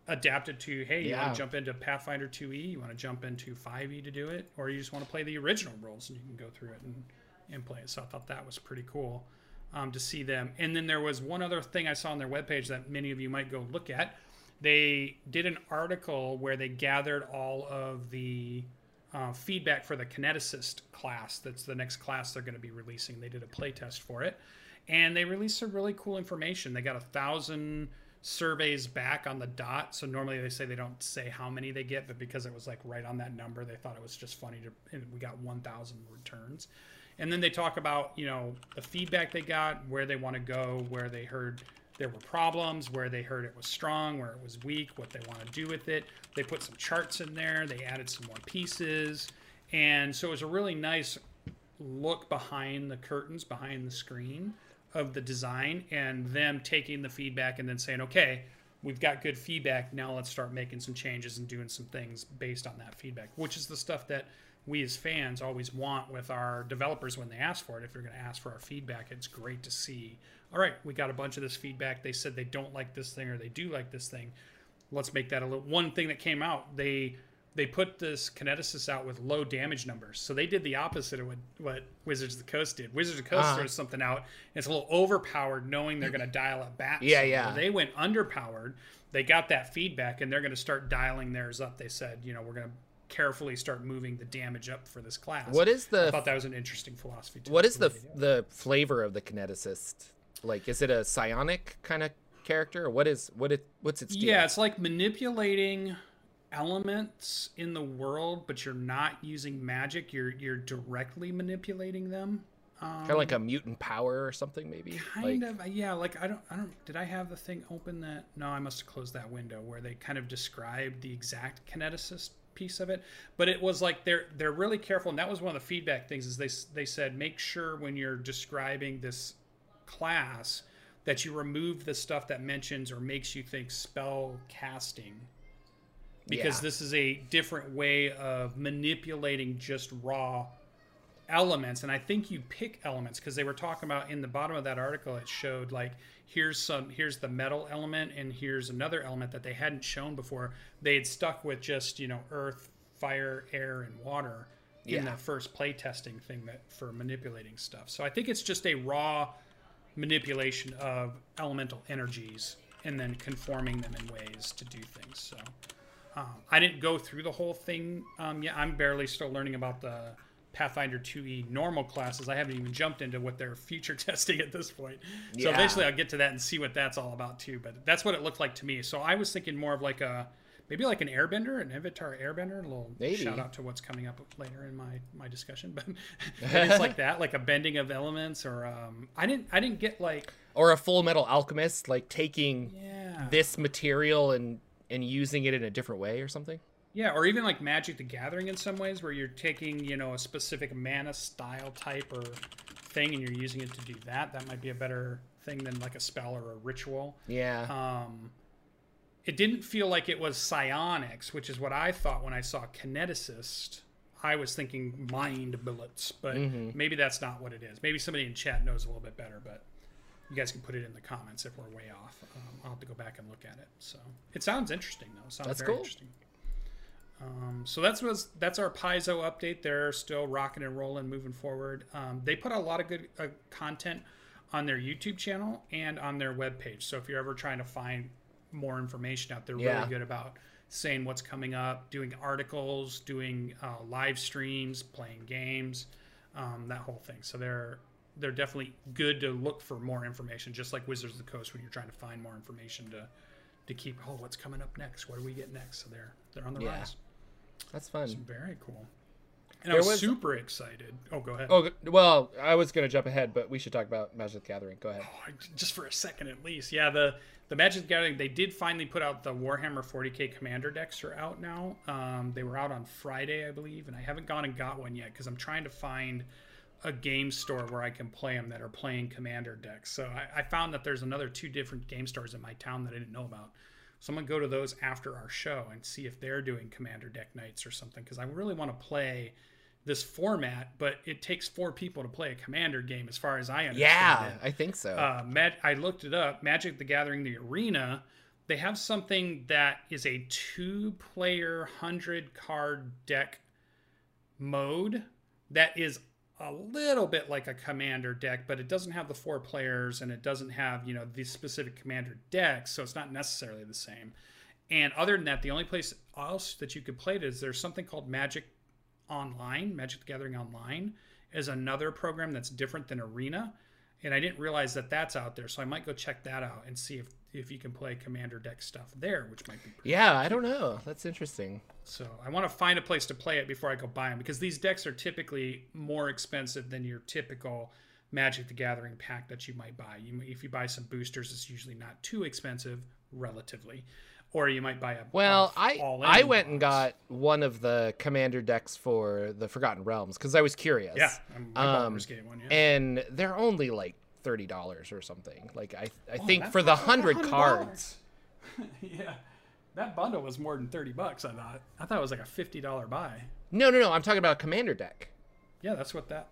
adapt it to hey you Yeah. want to jump into Pathfinder 2e, you want to jump into 5e to do it, or you just want to play the original rules and you can go through it and, and play it. So I thought that was pretty cool um, to see them. And then there was one other thing I saw on their webpage that many of you might go look at. They did an article where they gathered all of the uh, feedback for the kineticist class. That's the next class they're going to be releasing. They did a playtest for it, and they released some really cool information. They got a thousand surveys back on the dot. So normally they say they don't say how many they get, but because it was like right on that number, they thought it was just funny to. And we got one thousand returns, and then they talk about you know the feedback they got, where they want to go, where they heard there were problems, where they heard it was strong, where it was weak, what they want to do with it. They put some charts in there. They added some more pieces, and so it was a really nice look behind the curtains, behind the screen of the design, and them taking the feedback and then saying, okay, we've got good feedback. Now let's start making some changes and doing some things based on that feedback, which is the stuff that we as fans always want with our developers when they ask for it. If you're going to ask for our feedback, it's great to see. All right, we got a bunch of this feedback. They said they don't like this thing or they do like this thing. Let's make that a little. One thing that came out, they they put this kineticist out with low damage numbers. So they did the opposite of what, what Wizards of the Coast did. Wizards of the Coast Uh-huh. throws something out, and it's a little overpowered knowing they're going to dial it back. Yeah, some. yeah. They went underpowered. They got that feedback, and they're going to start dialing theirs up. They said, you know, we're going to carefully start moving the damage up for this class. What is the? I thought that was an interesting philosophy. To what is the they do it. the flavor of the kineticist? Like, is it a psionic kind of character, or what is what it what's its deal? Yeah, it's like manipulating elements in the world, but you're not using magic. You're you're directly manipulating them. Um, kind of like a mutant power or something, maybe. kind like, of yeah. Like I don't I don't did I have the thing open that? No, I must have closed that window where they kind of described the exact kineticist piece of it. But it was like they're they're really careful, and that was one of the feedback things. Is they they said make sure when you're describing this class that you remove the stuff that mentions or makes you think spell casting because Yeah. this is a different way of manipulating just raw elements and i think you pick elements because they were talking about in the bottom of that article it showed like here's some here's the metal element and here's another element that they hadn't shown before they had stuck with just you know earth fire air and water in Yeah. the first play testing thing that for manipulating stuff so i think it's just a raw manipulation of elemental energies and then conforming them in ways to do things so um, I didn't go through the whole thing um, yet. I'm barely still learning about the Pathfinder 2e normal classes. I haven't even jumped into what they're future [LAUGHS] testing at this point. So Yeah. eventually I'll get to that and see what that's all about too. But that's what it looked like to me. So I was thinking more of like a maybe like an airbender, an Avatar airbender. A little Maybe. shout out to what's coming up later in my my discussion. [LAUGHS] But it's like that, like a bending of elements, or um, I didn't I didn't get like or a Full Metal Alchemist, like taking yeah this material and and using it in a different way or something. Yeah, or even like Magic the Gathering in some ways, where you're taking, you know, a specific mana style type or thing and you're using it to do that. That might be a better thing than like a spell or a ritual. Yeah. Um, it didn't feel like it was psionics, which is what I thought when I saw kineticist. I was thinking mind bullets, but maybe that's not what it is. Maybe somebody in chat knows a little bit better, but you guys can put it in the comments if we're way off. Um, I'll have to go back and look at it. So it sounds interesting, though. It sounds That's very cool. interesting. Um, so that's was that's our Paizo update. They're still rocking and rolling, moving forward. Um, they put a lot of good uh, content on their YouTube channel and on their webpage. So if you're ever trying to find more information out, they're Yeah. really good about saying what's coming up, doing articles, doing uh, live streams, playing games, um, that whole thing. So they're they're definitely good to look for more information, just like Wizards of the Coast when you're trying to find more information to to keep. Oh, what's coming up next? What do we get next? So they're they're on the Yeah. rise. That's fun. Very cool. And I was, was- super excited. Oh, go ahead. Oh well, I was gonna jump ahead, but we should talk about Magic the Gathering. Go ahead. Oh, just for a second at least. Yeah, the the Magic the Gathering they did finally put out the Warhammer 40k Commander decks are out now. Um, they were out on Friday, I believe, and I haven't gone and got one yet because I'm trying to find a game store where I can play them that are playing Commander decks. So I, I found that there's another two different game stores in my town that I didn't know about. So I'm gonna go to those after our show and see if they're doing Commander deck nights or something because I really want to play this format, but it takes four people to play a Commander game, as far as I understand Yeah, it I think so. uh, Mag- I looked it up. Magic the Gathering, the arena, they have something that is a two-player hundred card deck mode that is a little bit like a commander deck, but it doesn't have the four players and it doesn't have you know the specific commander decks, so it's not necessarily the same. And other than that, the only place else that you could play it is there's something called Magic Online, Magic the Gathering Online, is another program that's different than Arena, and I didn't realize that that's out there. So I might go check that out and see if if you can play Commander deck stuff there, which might be pretty. yeah, I don't know. That's interesting. So I want to find a place to play it before I go buy them because these decks are typically more expensive than your typical Magic the Gathering pack that you might buy. You, if you buy some boosters, it's usually not too expensive relatively, or you might buy a Well, a I I went and got one of the commander decks for the Forgotten Realms because I was curious. yeah, I'm, Um, one. Yeah. and they're only like thirty dollars or something. Like I I oh, think Oh, that's for the hundred cards. [LAUGHS] yeah, that bundle was more than thirty bucks. I thought. I thought it was like a fifty dollar buy. No, no, no. I'm talking about a commander deck. Yeah, that's what that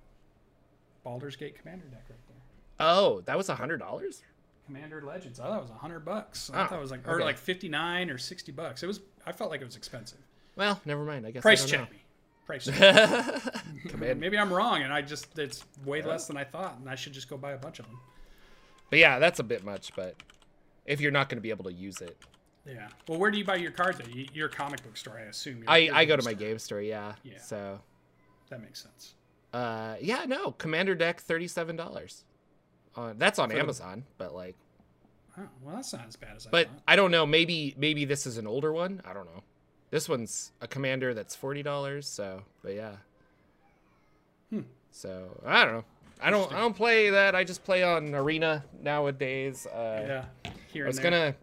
Baldur's Gate Commander deck right there. Oh, that was a hundred dollars. Commander Legends. I thought it was a hundred bucks. I Oh, thought it was like or okay. like fifty nine or sixty bucks. It was. I felt like it was expensive. Well, never mind. I guess Price I check me. Price. [LAUGHS] Maybe I'm wrong, and I just it's way less than I thought, and I should just go buy a bunch of them. But yeah, that's a bit much. But if you're not going to be able to use it, Yeah. Well, where do you buy your cards at? Your comic book store, I assume. Your- I your I go to my store. game store. Yeah. Yeah. So, That makes sense. uh, yeah, no, commander deck thirty seven dollars. Uh, that's on the- Amazon, but like, Oh, well, that's not as bad as I but thought. I don't know. Maybe maybe this is an older one. I don't know. This one's a commander that's forty dollars. So, but yeah. Hmm. So I don't know. I don't I don't play that. I just play on Arena nowadays. Uh, Yeah. Here I was gonna.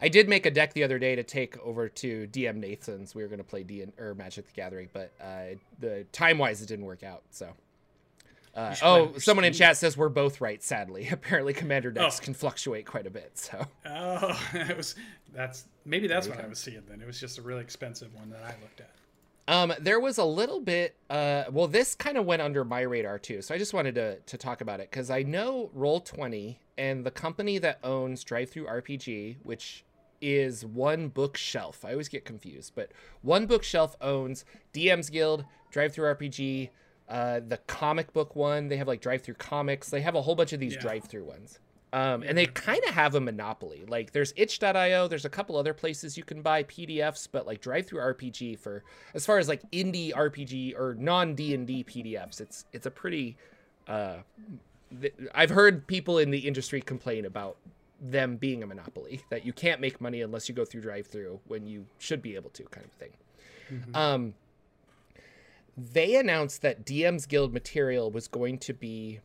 I did make a deck the other day to take over to DM Nathan's. We were gonna play D or Magic the Gathering, but uh, the time wise it didn't work out. So. Uh, oh, someone in chat says we're both right. Sadly, [LAUGHS] apparently commander decks Oh. can fluctuate quite a bit. So Oh, [LAUGHS] it was. That's maybe that's what I was seeing. Then it was just a really expensive one that I looked at. Um, there was a little bit. Uh, well, this kind of went under my radar too, so I just wanted to to talk about it because I know Roll Twenty and the company that owns Drive Through RPG, which is One Bookshelf. I always get confused, but One Bookshelf owns DM's Guild, Drive Through RPG, uh, the comic book one. They have like Drive Through Comics. They have a whole bunch of these Yeah. Drive Through ones. Um, and they kind of have a monopoly. Like there's itch.io, there's a couple other places you can buy PDFs, but like drive through RPG for as far as like indie RPG or non D&D PDFs, it's it's a pretty uh th- I've heard people in the industry complain about them being a monopoly that you can't make money unless you go through drive through when you should be able to kind of thing. Um they announced that DM's Guild material was going to be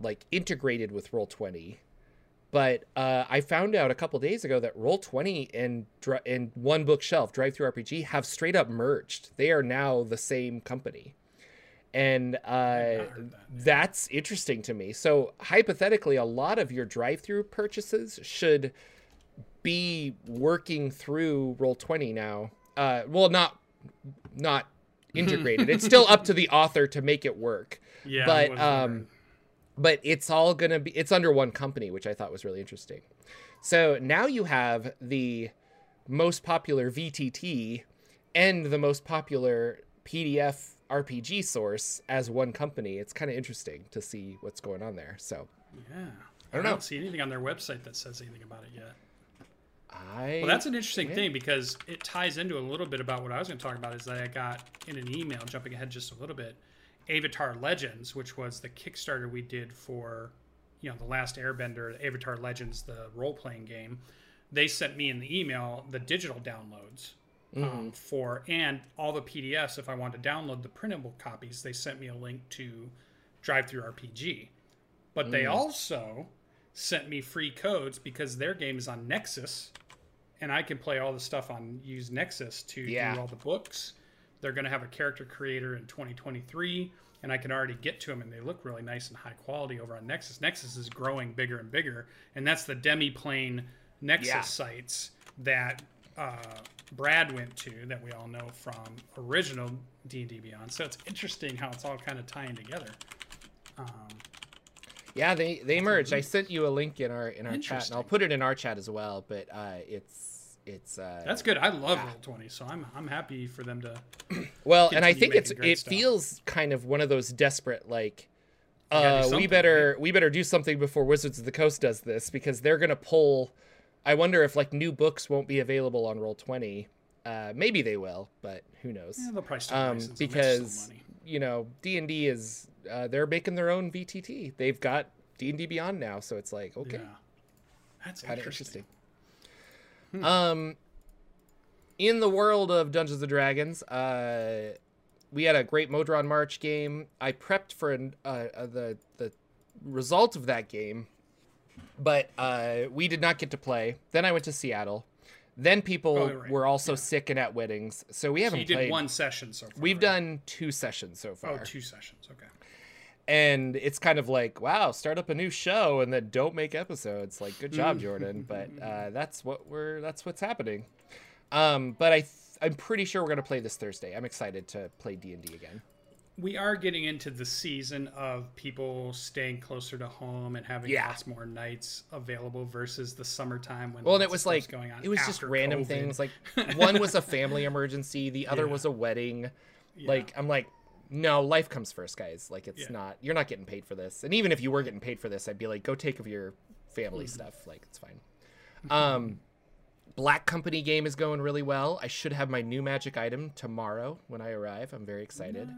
like integrated with Roll20 but uh, I found out a couple days ago that Roll Twenty and and One Bookshelf Drive Through RPG have straight up merged. They are now the same company, and uh, that, that's interesting to me. So hypothetically, a lot of your drive through purchases should be working through Roll Twenty now. Uh, well, not not integrated. it's still up [LAUGHS] to the author to make it work Yeah. but um but it's all gonna be it's under one company which i thought was really interesting so now you have the most popular vtt and the most popular pdf rpg source as one company it's kind of interesting to see what's going on there so yeah. I don't I know. don't see anything on their website that says anything about it yet. I Well, that's an interesting thing because it ties into a little bit about what I was going to talk about. Is that I got in an email, jumping ahead just a little bit, Avatar Legends, which was the Kickstarter we did for, you know, the last Airbender, Avatar Legends, the role playing game. They sent me in the email the digital downloads um, for and all the PDFs. If I wanted to download the printable copies, they sent me a link to Drive Through RPG. But they also sent me free codes because their game is on Nexus and I can play all the stuff on use Nexus to Yeah. do all the books. They're going to have a character creator in 2023, and I can already get to them, and they look really nice and high quality over on Nexus. Nexus is growing bigger and bigger, and that's the demi-plane Nexus Yeah. sites that uh, Brad went to, that we all know from original D&D Beyond. So it's interesting how it's all kind of tying together. Um, yeah they they merged i sent you a link in our in our chat and i'll put it in our chat as well but uh it's it's uh that's good. I love Roll20, so I'm I'm happy for them to. [CLEARS THROAT] Well, and I think it's it stuff. feels kind of one of those desperate like uh we better we better do something before Wizards of the Coast does this because they're going to pull I wonder if like new books won't be available on Roll20. Uh maybe they will, but who knows. Yeah, they'll probably um license them, make some because you know, D&D is uh they're making their own VTT. They've got D&D Beyond now, so it's like, okay. Yeah. That's Kind of interesting. interesting. Um, in the world of Dungeons and Dragons, uh, we had a great Modron March game. I prepped for an, uh, uh, the the result of that game, but uh, we did not get to play. Then I went to Seattle. Then people Oh, right. were also sick and at weddings, so we haven't you did one session so far. We've right? done two sessions so Oh, far. two sessions. Okay. And it's kind of like wow start up a new show and then don't make episodes like good job jordan but [LAUGHS] uh, that's what we're that's what's happening um, but i th- i'm pretty sure we're going to play this thursday i'm excited to play d&d again we are getting into the season of people staying closer to home and having Yeah. lots more nights available versus the summertime when well and it was like going on it was just random COVID. things like [LAUGHS] one was a family emergency the other Yeah. was a wedding Yeah. like i'm like no life comes first guys. Like it's Yeah. not you're not getting paid for this. And even if you were getting paid for this i'd be like go take of your family Mm-hmm. stuff. Like it's fine. Um black company game is going really well. I should have my new magic item tomorrow when i arrive. I'm very excited.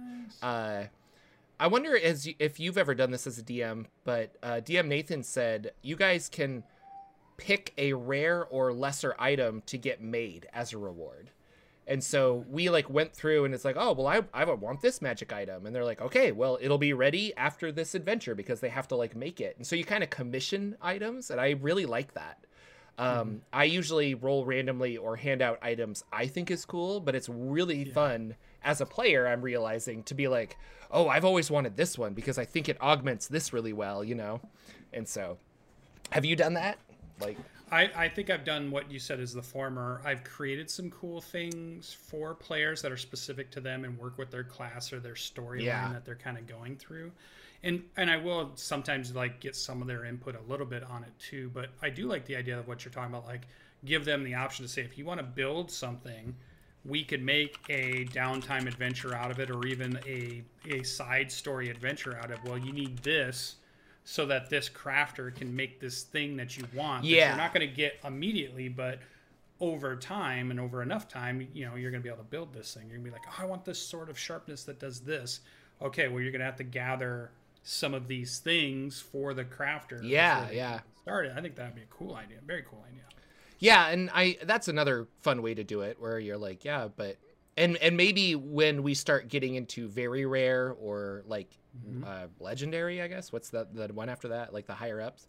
Uh I wonder as you, if you've ever done this as a DM, but uh, DM Nathan said you guys can pick a rare or lesser item to get made as a reward. And so we like went through and it's like, oh well, I I want this magic item, and they're like, okay, well it'll be ready after this adventure because they have to like make it. And so you kind of commission items, and I really like that. Um, I usually roll randomly or hand out items I think is cool, but it's really fun as a player. I'm realizing to be like, oh, I've always wanted this one because I think it augments this really well, you know. And so, have you done that? Like, I, I think I've done what you said is the former. I've created some cool things for players that are specific to them and work with their class or their storyline Yeah. that they're kind of going through. And and I will sometimes like get some of their input a little bit on it too. But I do like the idea of what you're talking about. Like give them the option to say if you want to build something, we could make a downtime adventure out of it, or even a a side story adventure out of. Well, you need this so that this crafter can make this thing that you want. Yeah. you're not going to get immediately, but over time and over enough time, you know, you're going to be able to build this thing. You're going to be like, oh, I want this sort of sharpness that does this. Okay, well, you're going to have to gather some of these things for the crafter. Yeah, yeah. Started. I think that'd be a cool idea. Very cool idea. Yeah, and I that's another fun way to do it where you're like, yeah, but and and maybe when we start getting into very rare or like uh, legendary, I guess. What's the the one after that? Like the higher ups.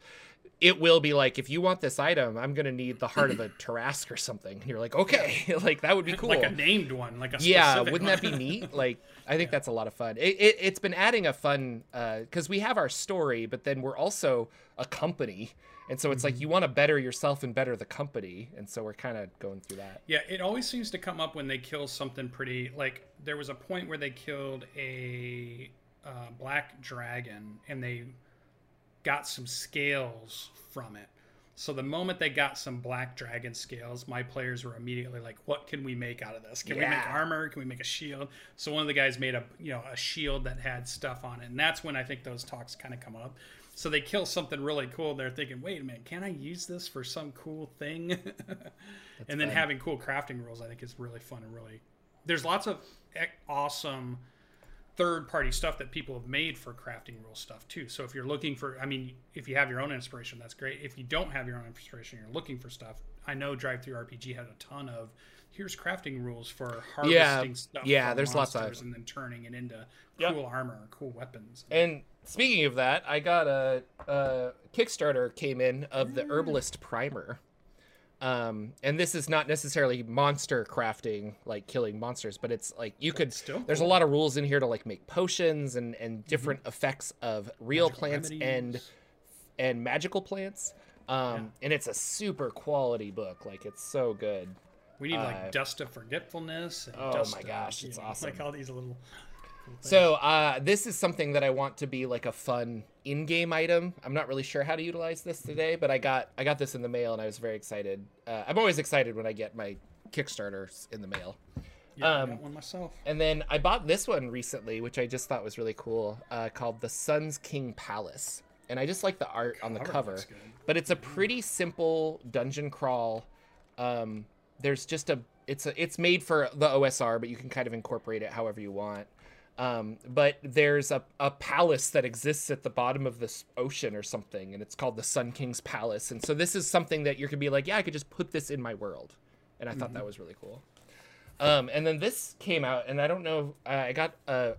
It will be like if you want this item, I'm gonna need the heart of a Tarrasque or something. And you're like, okay, [LAUGHS] like that would be [LAUGHS] cool. Like a named one, like a yeah wouldn't that be neat like i think [LAUGHS] that's a lot of fun it, it, it's been adding a fun because we have our story but then we're also a company and so it's Mm-hmm. like you want to better yourself and better the company and so we're kind of going through that Yeah, it always seems to come up when they kill something pretty. Like there was a point where they killed a uh, black dragon and they got some scales from it. So the moment they got some black dragon scales, my players were immediately like, "What can we make out of this? Can we make armor? Can we make a shield?" So one of the guys made a you know a shield that had stuff on it, and that's when I think those talks kind of come up. So they kill something really cool. And they're thinking, "Wait a minute, can I use this for some cool thing?" [LAUGHS] and then fun. having cool crafting rules, I think, is really fun and really. There's lots of awesome third party stuff that people have made for crafting rule stuff too. So if you're looking for, I mean, if you have your own inspiration, that's great. If you don't have your own inspiration, you're looking for stuff. I know Drive Through RPG had a ton of here's crafting rules for harvesting Yeah, stuff. yeah, there's lots of- monsters and then turning it into Yep. cool armor or cool weapons. and speaking of that i got a, a kickstarter came in of Mm. the herbalist primer um and this is not necessarily monster crafting like killing monsters but it's like you could still there's a lot of rules in here to like make potions and and different effects of real Magical plants and remedies. and magical plants um and it's a super quality book like it's so good We need uh, like dust of forgetfulness. And oh my gosh, you it's know, [LAUGHS] awesome. Like all these little. So uh, this is something that I want to be like a fun in-game item. I'm not really sure how to utilize this today, but I got I got this in the mail and I was very excited. Uh, I'm always excited when I get my Kickstarters in the mail. Yeah, I Um, got one myself. And then I bought this one recently, which I just thought was really cool, uh, called the Sun's King Palace. And I just like the art on the Cover cover. looks good. But it's a pretty simple dungeon crawl. Um, there's just a it's a it's made for the OSR, but you can kind of incorporate it however you want. Um, but there's a, a palace that exists at the bottom of this ocean or something, and it's called the Sun King's Palace. And so this is something that you could be like, yeah, I could just put this in my world. And I thought that was really cool. Um, and then this came out, and I don't know, uh, I got a,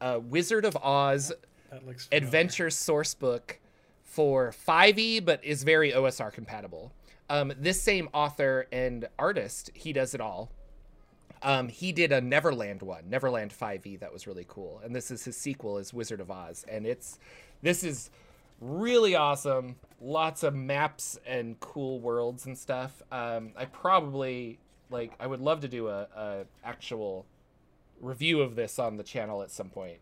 a Wizard of Oz That looks familiar. adventure source book for 5e, but is very OSR compatible. Um, this same author and artist, he does it all. Um, he did a Neverland one, Neverland 5e, that was really cool. And this is his sequel, is Wizard of Oz, and it's this is really awesome. Lots of maps and cool worlds and stuff. Um, I probably like I would love to do a, a actual review of this on the channel at some point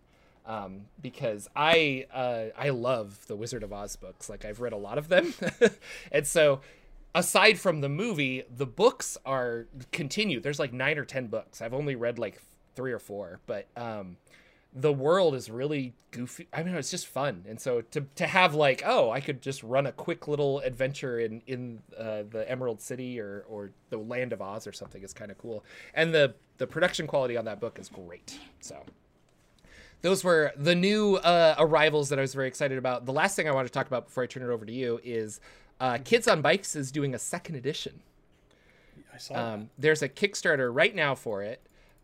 um, because I uh, I love the Wizard of Oz books. Like I've read a lot of them, [LAUGHS] and so aside from the movie, the books are continued. There's like nine or ten books. I've only read like three or four, but um, the world is really goofy. I mean, it's just fun, and so to to have like, oh, I could just run a quick little adventure in in uh, the Emerald City or or the Land of Oz or something is kind of cool. And the the production quality on that book is great. So those were the new uh, arrivals that I was very excited about. The last thing I want to talk about before I turn it over to you is uh, Kids on Bikes is doing a second edition. I saw Um, there's a Kickstarter right now for it.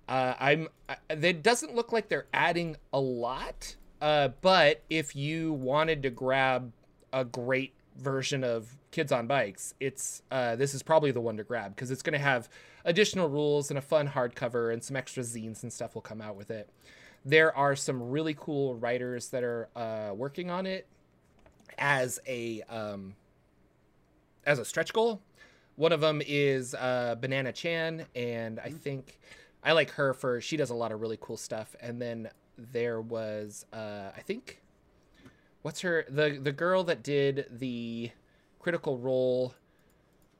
Uh, I'm. I, it doesn't look like they're adding a lot, uh, but if you wanted to grab a great version of Kids on Bikes, it's uh, this is probably the one to grab because it's going to have additional rules and a fun hardcover and some extra zines and stuff will come out with it. There are some really cool writers that are uh, working on it as a um, as a stretch goal. One of them is uh, Banana Chan, and I think I like her for she does a lot of really cool stuff. And then there was uh, I think what's her the the girl that did the Critical Role.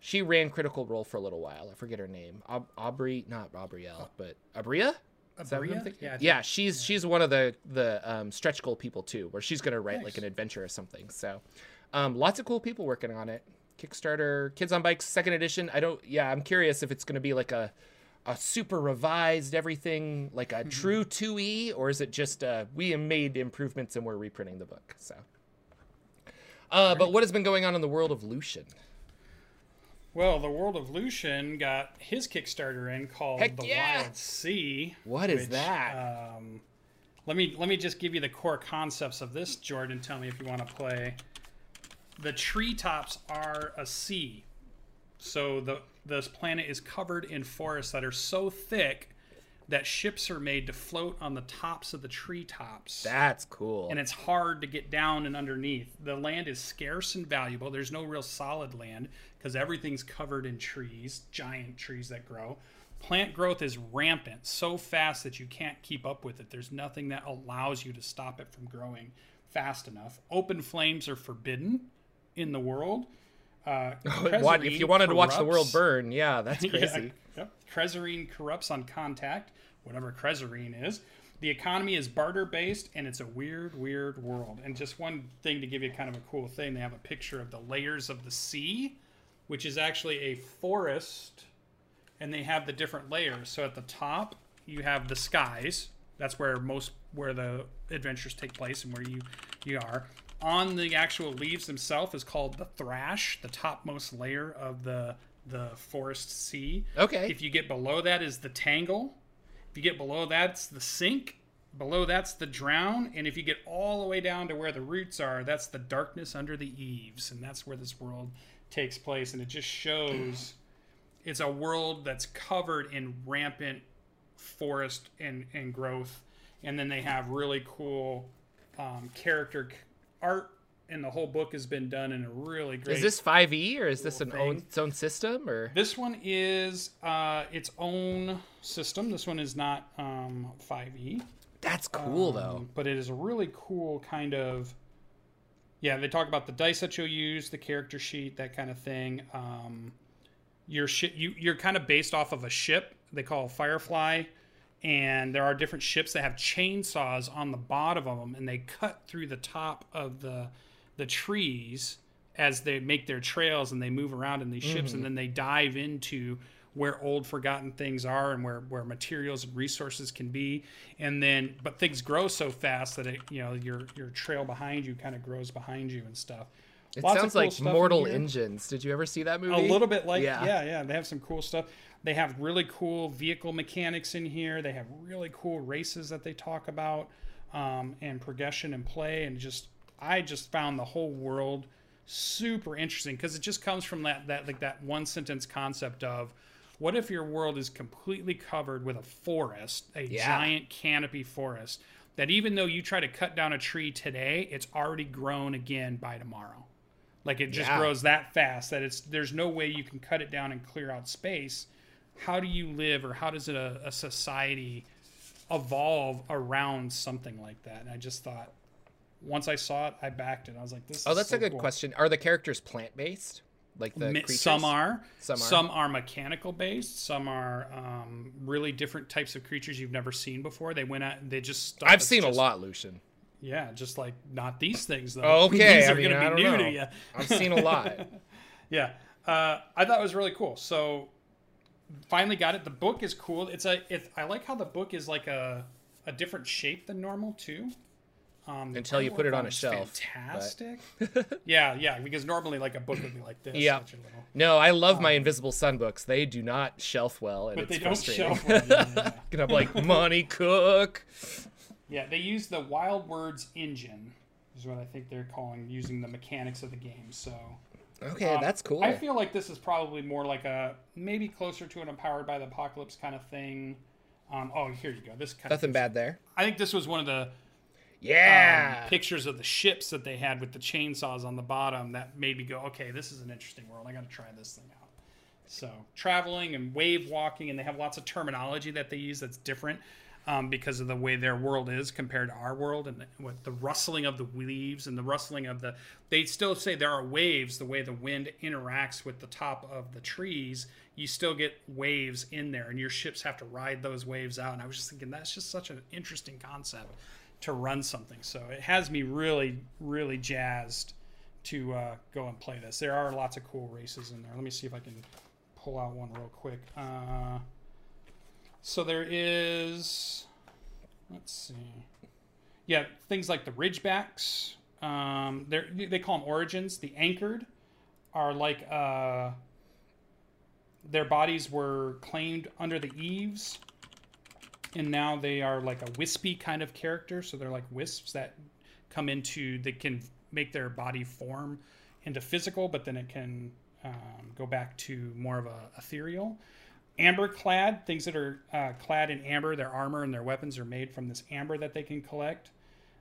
She ran Critical Role for a little while. I forget her name. Aub- Aubrey, not Aubrielle, but Aabria. Is that what I'm Aabria? Yeah, I think- yeah, she's she's one of the the um, stretch goal people too, where she's gonna write like an adventure or something. So, um, lots of cool people working on it. Kickstarter, Kids on Bikes, second edition. I don't. Yeah, I'm curious if it's gonna be like a a super revised everything, like a true 2e, or is it just uh, we made improvements and we're reprinting the book? So. Uh, but what has been going on in the world of Lucian? Well, the world of Lucian got his Kickstarter in called Heck The yeah! Wild Sea. What is which, that? Um, let me let me just give you the core concepts of this, Jordan. Tell me if you want to play. The treetops are a sea, so the this planet is covered in forests that are so thick that ships are made to float on the tops of the treetops That's cool. and it's hard to get down and underneath. The land is scarce and valuable. There's no real solid land because everything's covered in trees, giant trees that grow. Plant growth is rampant, so fast that you can't keep up with it. There's nothing that allows you to stop it from growing fast enough. Open flames are forbidden in the world. Uh, [LAUGHS] what if you wanted to watch the world burn? Yeah, [LAUGHS] that's yeah, crazy. Yep. Krezarine corrupts on contact, whatever Krezarine is. The economy is barter based, and it's a weird, weird world. And just one thing to give you kind of a cool thing they have a picture of the layers of the sea, which is actually a forest, and they have the different layers. So at the top, you have the skies. That's where most where the adventures take place and where you you are. On the actual leaves themselves is called the thrash, the topmost layer of the the forest sea. Okay. If you get below that is the tangle. If you get below that's the sink. Below that's the drown, and if you get all the way down to where the roots are, that's the darkness under the eaves, and that's where this world takes place. And it just shows [CLEARS THROAT] it's a world that's covered in rampant forest and, and growth. And then they have really cool um, character art, and the whole book has been done in a really great. Is this 5e or is this an own its own system or? This one is uh, its own system. This one is not um, 5e. That's cool though. Um, but it is a really cool kind of. Yeah, they talk about the dice that you'll use, the character sheet, that kind of thing. Um, your ship, you you're kind of based off of a ship they call Firefly, and there are different ships that have chainsaws on the bottom of them, and they cut through the top of the the trees as they make their trails and they move around in these ships, and mm-hmm. then they dive into where old forgotten things are and where, where materials and resources can be. And then but things grow so fast that it you know your your trail behind you kind of grows behind you and stuff It Lots sounds cool like Mortal. Engines. Did you ever see that movie? a little bit like Yeah. yeah. yeah they have some cool stuff they have really cool vehicle mechanics in here they have really cool races that they talk about um, and progression and play and just i just found the whole world super interesting because it just comes from that that like that one sentence concept of What if your world is completely covered with a forest, a Yeah. giant canopy forest, that even though you try to cut down a tree today, it's already grown again by tomorrow? Like it just Yeah. grows that fast that it's there's no way you can cut it down and clear out space. How do you live, or how does it a, a society evolve around something like that? And I just thought, once I saw it, I backed it. I was like, "This." Oh, that's so a good cool. question. Are the characters plant based? Like the creatures? Some are. Some are. Some are mechanical based. Some are um, really different types of creatures you've never seen before. They went out. They just. I've seen a lot, Lucian. Yeah, just like not these things though. Oh, [LAUGHS] okay. these are I mean, gonna be new know. to you. I've seen a [LAUGHS] lot. Yeah, uh, I thought it was really cool. So finally got it. The book is cool. It's a. It, I like how the book is like a a different shape than normal too. Um, Until you put it on a shelf, but- Fantastic. [LAUGHS] yeah, yeah. Because normally like a book would be like this. Yeah. such a little- No, I love my Invisible Sun books. They do not shelf well, and But it's they don't frustrating. shelf. well. Yeah, yeah, I'm like, money cook. Yeah, they use the Wild Words engine, is what I think they're calling using the mechanics of the game. So Okay, um, that's cool. I feel like this is probably more like a maybe closer to an empowered by the apocalypse kind of thing. Um, oh, here you go. This kind Nothing of bad there. I think this was one of the Yeah. um, pictures of the ships that they had with the chainsaws on the bottom that made me go, okay, this is an interesting world. I got to try this thing out. So traveling and wave walking, and they have lots of terminology that they use that's different um, because of the way their world is compared to our world, and with the rustling of the leaves and the rustling of the. They still say there are waves. The way the wind interacts with the top of the trees, you still get waves in there, and your ships have to ride those waves out. And I was just thinking that's just such an interesting concept to run something. So it has me really, really jazzed to uh, go and play this. There are lots of cool races in there. Let me see if I can pull out one real quick. Uh, so there is, let's see, yeah, things like the Ridgebacks. Um, they call them origins. The anchored are like uh, their bodies were claimed under the eaves and now they are like a wispy kind of character so they're like wisps that come into they can make their body form into physical but then it can um, go back to more of a ethereal amber clad things that are uh, clad in amber their armor and their weapons are made from this amber that they can collect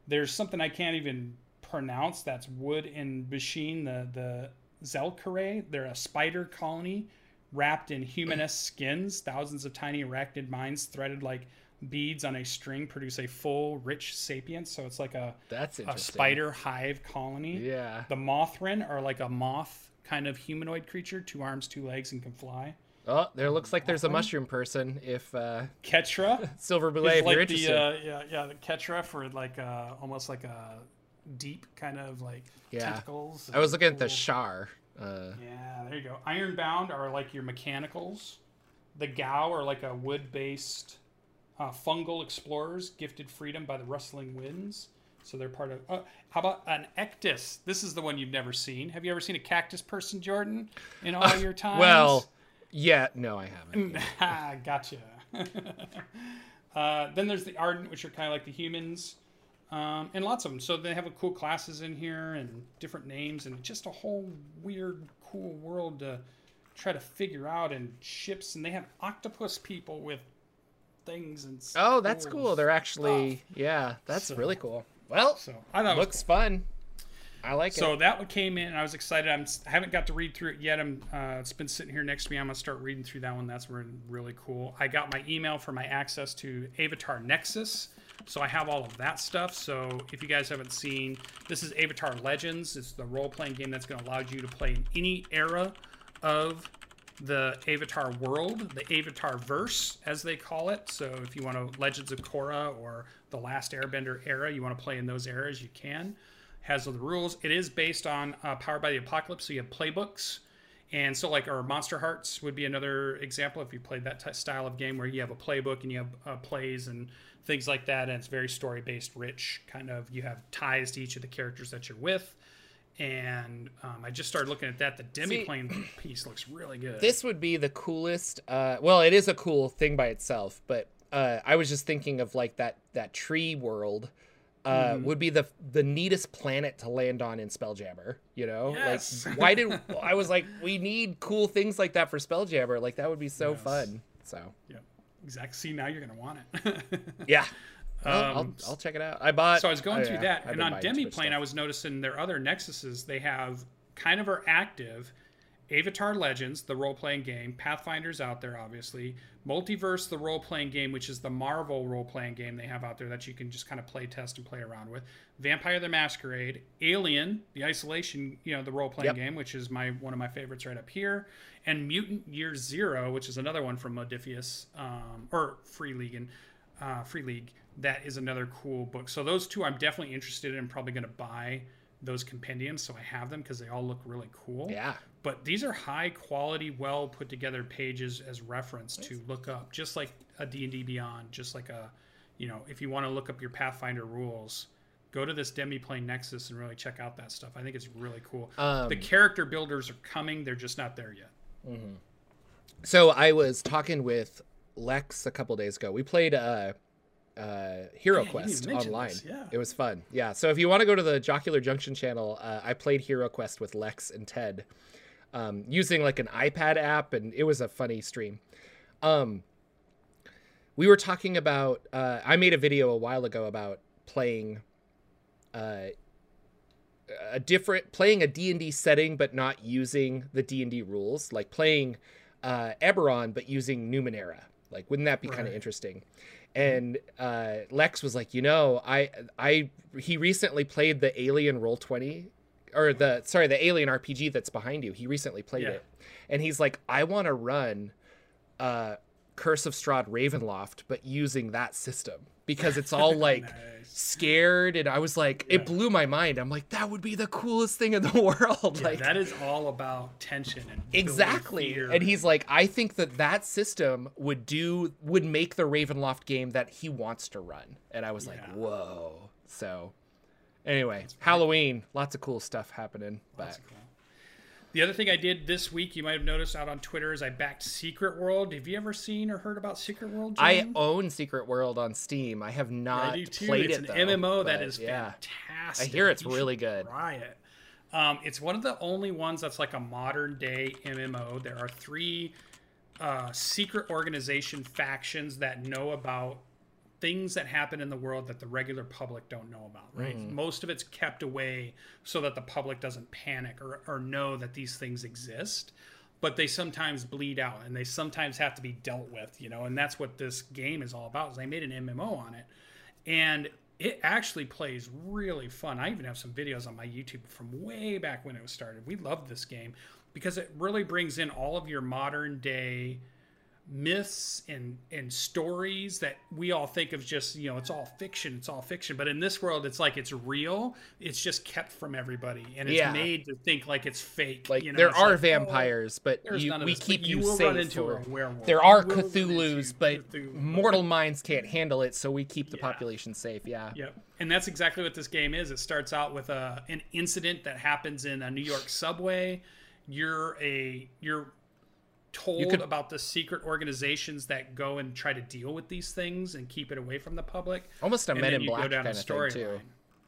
there's something i can't even pronounce that's wood in machine the the Tzelicrae they're a spider colony wrapped in humanist skins. Thousands of tiny arachnid minds threaded like beads on a string produce a full, rich sapience. So it's like a, That's a spider hive colony. Yeah. The Mothrin are like a moth kind of humanoid creature, two arms, two legs, and can fly. Oh, there looks like there's a mushroom person. If uh, Ketra [LAUGHS] Silver is Belay, if like you're the interested. uh, yeah yeah the Ketra for like uh, almost like a deep kind of like Yeah. tentacles. I was looking at the cool. Shar. Uh, Yeah, there you go. Ironbound are like your mechanicals. The Gau are like a wood based uh, fungal explorers gifted freedom by the rustling winds. So they're part of. Uh, how about an Ektus? This is the one you've never seen. Have you ever seen a cactus person, Jordan, in all [LAUGHS] your time? well, yeah, no, I haven't. [LAUGHS] Ah, gotcha. [LAUGHS] uh, then there's the Ardent, which are kind of like the humans, um, and lots of them. So they have a cool classes in here and different names, and just a whole weird, cool world to try to figure out. And ships, and they have octopus people with things and. Stuff. Oh, that's cool cool. They're actually, yeah, that's So- really cool. Well, So I thought looks fun. I like So it. So that one came in, and I was excited. I'm, I haven't got to read through it yet. I'm, uh, it's been sitting here next to me. I'm gonna start reading through that one. That's really, really cool. I got my email for my access to Avatar Nexus, so I have all of that stuff. So if you guys haven't seen, this is Avatar Legends. It's the role-playing game that's going to allow you to play in any era of the Avatar world, the Avatar verse, as they call it. So if you want to Legends of Korra or the Last Airbender era, you want to play in those eras, you can. Has all the rules. It is based on uh, Powered by the Apocalypse, so you have playbooks. And so, like, our Monster Hearts would be another example if you played that t- style of game where you have a playbook and you have uh, plays and things like that. And it's very story based, rich, kind of. You have ties to each of the characters that you're with. And um, I just started looking at that. The demiplane [CLEARS THROAT] piece looks really good. This would be the coolest. Uh, well, it is a cool thing by itself, but uh, I was just thinking of like that that tree world uh, Mm-hmm. would be the the neatest planet to land on in Spelljammer. You know, Yes. like why did [LAUGHS] I was like, we need cool things like that for Spelljammer. Like that would be so Yes. fun. So Yeah, exactly. See, now you're gonna want it. [LAUGHS] yeah, Well, I'll, Um, I'll check it out. I bought. so I was going oh, through yeah, that, I've and on buying Demi Plane. I was noticing their other Nexuses they have kind of are active. Avatar Legends, the role playing game, Pathfinder's out there, obviously. Multiverse, the role playing game, which is the Marvel role playing game they have out there that you can just kind of play test and play around with. Vampire the Masquerade, Alien, the Isolation, you know, the role playing Yep. game, which is my one of my favorites right up here, and Mutant Year Zero, which is another one from Modiphius um, or Free League and uh, Free League. That is another cool book. So those two, I'm definitely interested in. Probably going to buy those compendiums so I have them because they all look really cool. Yeah. But these are high quality, well put together pages as reference to look up, just like a D&D Beyond, just like a, you know, if you want to look up your Pathfinder rules, go to this Demiplane Nexus and really check out that stuff. I think it's really cool. Um, the character builders are coming; they're just not there yet. So I was talking with Lex a couple days ago. We played uh, uh, Hero Yeah, Quest online. this, yeah. It was fun. Yeah. So if you want to go to the Jocular Junction channel, uh, I played Hero Quest with Lex and Ted um, using like an iPad app, and it was a funny stream. Um, we were talking about. Uh, I made a video a while ago about playing. Uh, a different playing a D&D setting but not using the D&D rules like playing uh Eberron but using Numenera like wouldn't that be kind of interesting and uh Lex was like you know I I he recently played the Alien Roll 20 or the sorry the Alien RPG that's behind you. He recently played Yeah. it. And he's like I want to run uh Curse of Strahd Ravenloft but using that system because it's all [LAUGHS] like Nice. scared and I was like Yeah. it blew my mind. I'm like that would be the coolest thing in the [LAUGHS] world. Yeah, like that is all about tension and exactly. fear. And he's like I think that that system would do would make the Ravenloft game that he wants to run. And I was like, "Whoa." So anyway, Halloween, lots of cool stuff happening. But That's cool. The other thing I did this week, you might have noticed out on Twitter, is I backed Secret World. Have you ever seen or heard about Secret World? I own Secret World on Steam. I have not I played it's it an though, MMO that is yeah. fantastic. I hear it's You really good. Try it. Um, it's one of the only ones that's like a modern day MMO. There are three uh, secret organization factions that know about things that happen in the world that the regular public don't know about, right? Mm. Most of it's kept away so that the public doesn't panic or, or know that these things exist. But they sometimes bleed out and they sometimes have to be dealt with, you know, and that's what this game is all about. Is they made an MMO on it. And it actually plays really fun. I even have some videos on my YouTube from way back when it was started. We love this game because it really brings in all of your modern day myths and and stories that we all think of just you know it's all fiction it's all fiction but in this world it's like it's real it's just kept from everybody and it's Yeah. made to think like it's fake Like you know? there It's are like, oh, vampires, but you, we keep you you, will safe. run into a werewolf. there are Cthulhu's, but Cthulhu. mortal minds can't handle it, so we keep the Yeah. population safe. Yeah. Yep. And that's exactly what this game is. It starts out with a an incident that happens in a New York subway. You're a you're told could- about the secret organizations that go and try to deal with these things and keep it away from the public. Almost a Men in Black go down kind of thing storyline. too.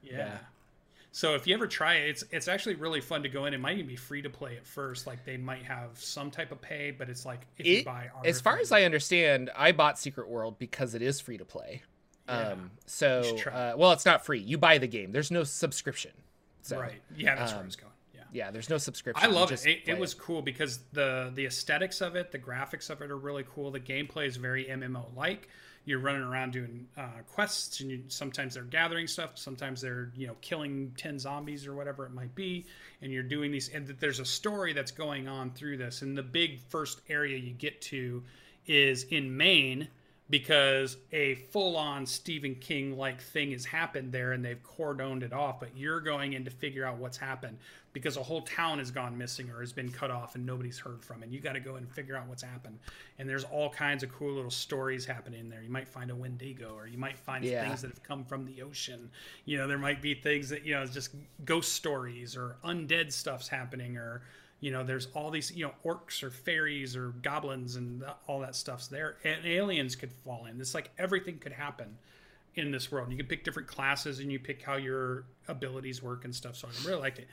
Yeah. Yeah. So if you ever try it, it's it's actually really fun to go in. It might even be free to play at first. Like they might have some type of pay, but it's like if you buy as far as I understand, I bought Secret World because it is free to play. Yeah. Um, so, uh, well, it's not free. You buy the game. There's no subscription. So, right, yeah, that's where I um, was going. Yeah. there's no subscription. I love it. It, it was cool because the the aesthetics of it, the graphics of it are really cool. The gameplay is very MMO like. You're running around doing uh, quests, and you, sometimes they're gathering stuff, sometimes they're you know killing ten zombies or whatever it might be, and you're doing these. And there's a story that's going on through this. And the big first area you get to is in Maine because a full-on Stephen King like thing has happened there and they've cordoned it off but you're going in to figure out what's happened because a whole town has gone missing or has been cut off and nobody's heard from and you got to go and figure out what's happened. And there's all kinds of cool little stories happening there. You might find a wendigo or you might find Yeah. things that have come from the ocean. You know there might be things that you know just ghost stories or undead stuff's happening or you know there's all these you know orcs or fairies or goblins and all that stuff's there and aliens could fall in it's like everything could happen in this world. You can pick different classes and you pick how your abilities work and stuff. So I really liked it.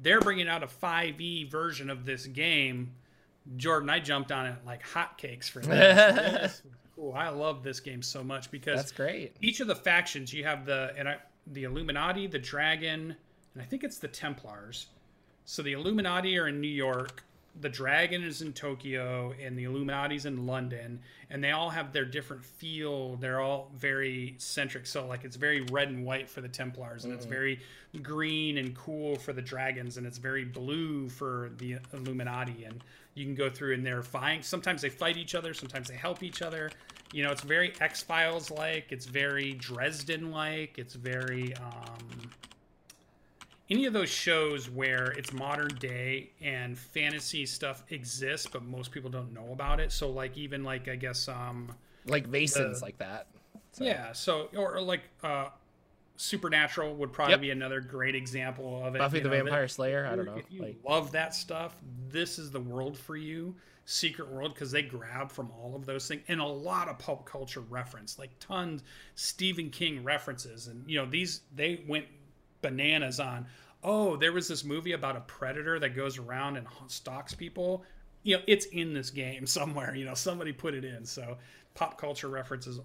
They're bringing out a 5e version of this game. Jordan, I jumped on it like hotcakes for [LAUGHS] this. cool. I love this game so much because That's great. each of the factions you have the and I, the Illuminati, the Dragon, and I think it's the Templars. So the Illuminati are in New York, the Dragon is in Tokyo, and the Illuminati's in London, and they all have their different feel. They're all very centric. So like it's very red and white for the Templars, and it's very green and cool for the Dragons, and it's very blue for the Illuminati. And you can go through and they're fighting. Sometimes they fight each other, sometimes they help each other. You know, it's very X Files like. It's very Dresden like. It's very um, any of those shows where it's modern day and fantasy stuff exists, but most people don't know about it. So like even like I guess um Like Vasins like that. So- yeah, so or, or like uh Supernatural would probably Yep. be another great example of it. Buffy you the know, Vampire Slayer. I don't know. if you Like love that stuff, this is the world for you. Secret World because they grab from all of those things and a lot of pop culture reference, like tons Stephen King references, and you know these they went bananas on. Oh, there was this movie about a predator that goes around and stalks people. You know, it's in this game [LAUGHS] somewhere. You know, somebody put it in. So pop culture references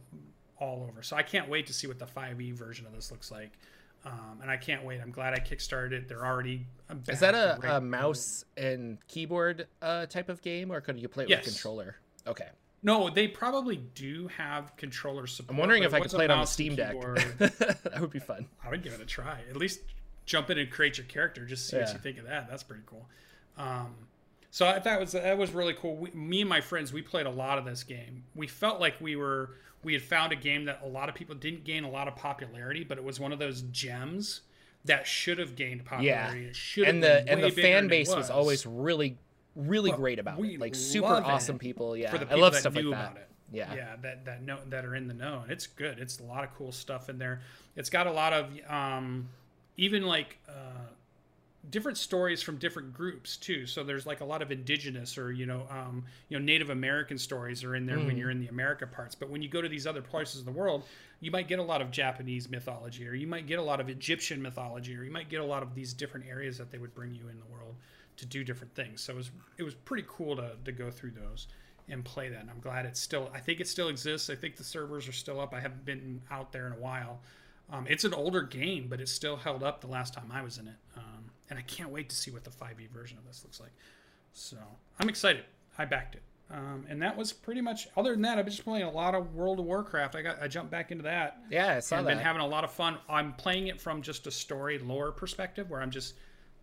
all over. So I can't wait to see what the 5e version of this looks like. Um, and I can't wait. I'm glad I kickstarted it. They're already. Is that a, a mouse and keyboard uh, type of game, or could you play it Yes. with a controller? Okay. No, they probably do have controller support. I'm wondering if I could play it on the Steam Deck. [LAUGHS] that would be fun. I would give it a try. At least jump in and create your character. Just see what you think of that. That's pretty cool. Um, so I thought was that was really cool. We, me and my friends, we played a lot of this game. We felt like we were we had found a game that a lot of people didn't gain a lot of popularity, but it was one of those gems that should have gained Yeah. popularity. It should And the and the fan base was. always really, really Well, great about it. Like super awesome people. Yeah, for the I love that stuff like that. about it. Yeah. yeah, that that know that are in the know, and it's good. It's a lot of cool stuff in there. It's got a lot of um, even like uh, different stories from different groups too. So there's like a lot of indigenous or you know um, you know Native American stories are in there Mm. when you're in the America parts. But when you go to these other places in the world, you might get a lot of Japanese mythology, or you might get a lot of Egyptian mythology, or you might get a lot of these different areas that they would bring you in the world to do different things. So it was it was pretty cool to to go through those and play that. And I'm glad it's still. I think it still exists. I think the servers are still up. I haven't been out there in a while. Um, it's an older game, but it's still held up the last time I was in it. Um, and I can't wait to see what the 5e version of this looks like. So I'm excited. I backed it. Um, and that was pretty much. Other than that, I've been just playing a lot of World of Warcraft. I got I jumped back into that Yeah, I saw and that. been having a lot of fun. I'm playing it from just a story lore perspective, where I'm just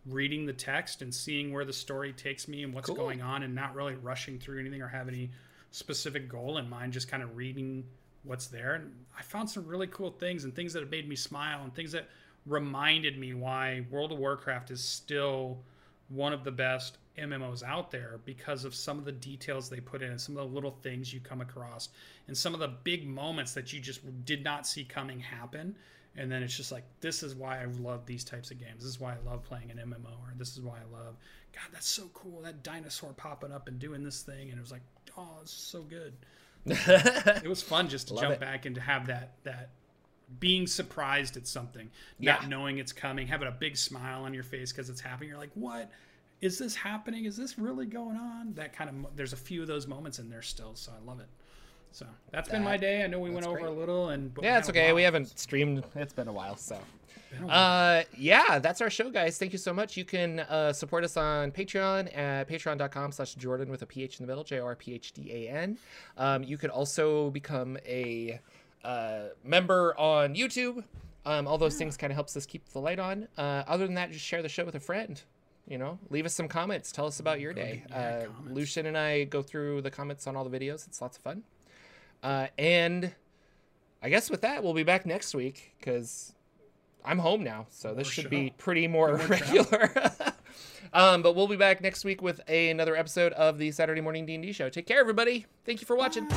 reading the text and seeing where the story takes me and what's Cool. going on, and not really rushing through anything or have any specific goal in mind. Just kind of reading what's there, and I found some really cool things and things that have made me smile and things that reminded me why World of Warcraft is still one of the best MMOs out there because of some of the details they put in and some of the little things you come across and some of the big moments that you just did not see coming happen. And then it's just like, this is why I love these types of games. This is why I love playing an MMO, or this is why I love, God, that's so cool. That dinosaur popping up and doing this thing. And it was like, oh, it's so good. [LAUGHS] it was fun just to Love jump it. back and to have that, that being surprised at something, Yeah. not knowing it's coming, having a big smile on your face because it's happening. You're like, what? Is this happening? Is this really going on? That kind of, there's a few of those moments in there still. So I love it. So that's been my day. I know we went over great. a little and, yeah, it's okay. We haven't streamed. It's been a while, so. A while. Uh, yeah, that's our show, guys. Thank you so much. You can uh, support us on Patreon at patreon.com slash Jordan with a PH in the middle, J R P H D A N. Um, you could also become a uh, member on YouTube. Um, all those things kind of helps us keep the light on. Uh, other than that, just share the show with a friend. You know, leave us some comments. Tell us about your day. uh. Lucian and I go through the comments on all the videos. It's lots of fun. Uh, and I guess with that, we'll be back next week because I'm home now, so this should be pretty more more [LAUGHS] regular. [LAUGHS] um, but we'll be back next week with a, another episode of the Saturday Morning D&D Show. Take care, everybody. Thank you for watching.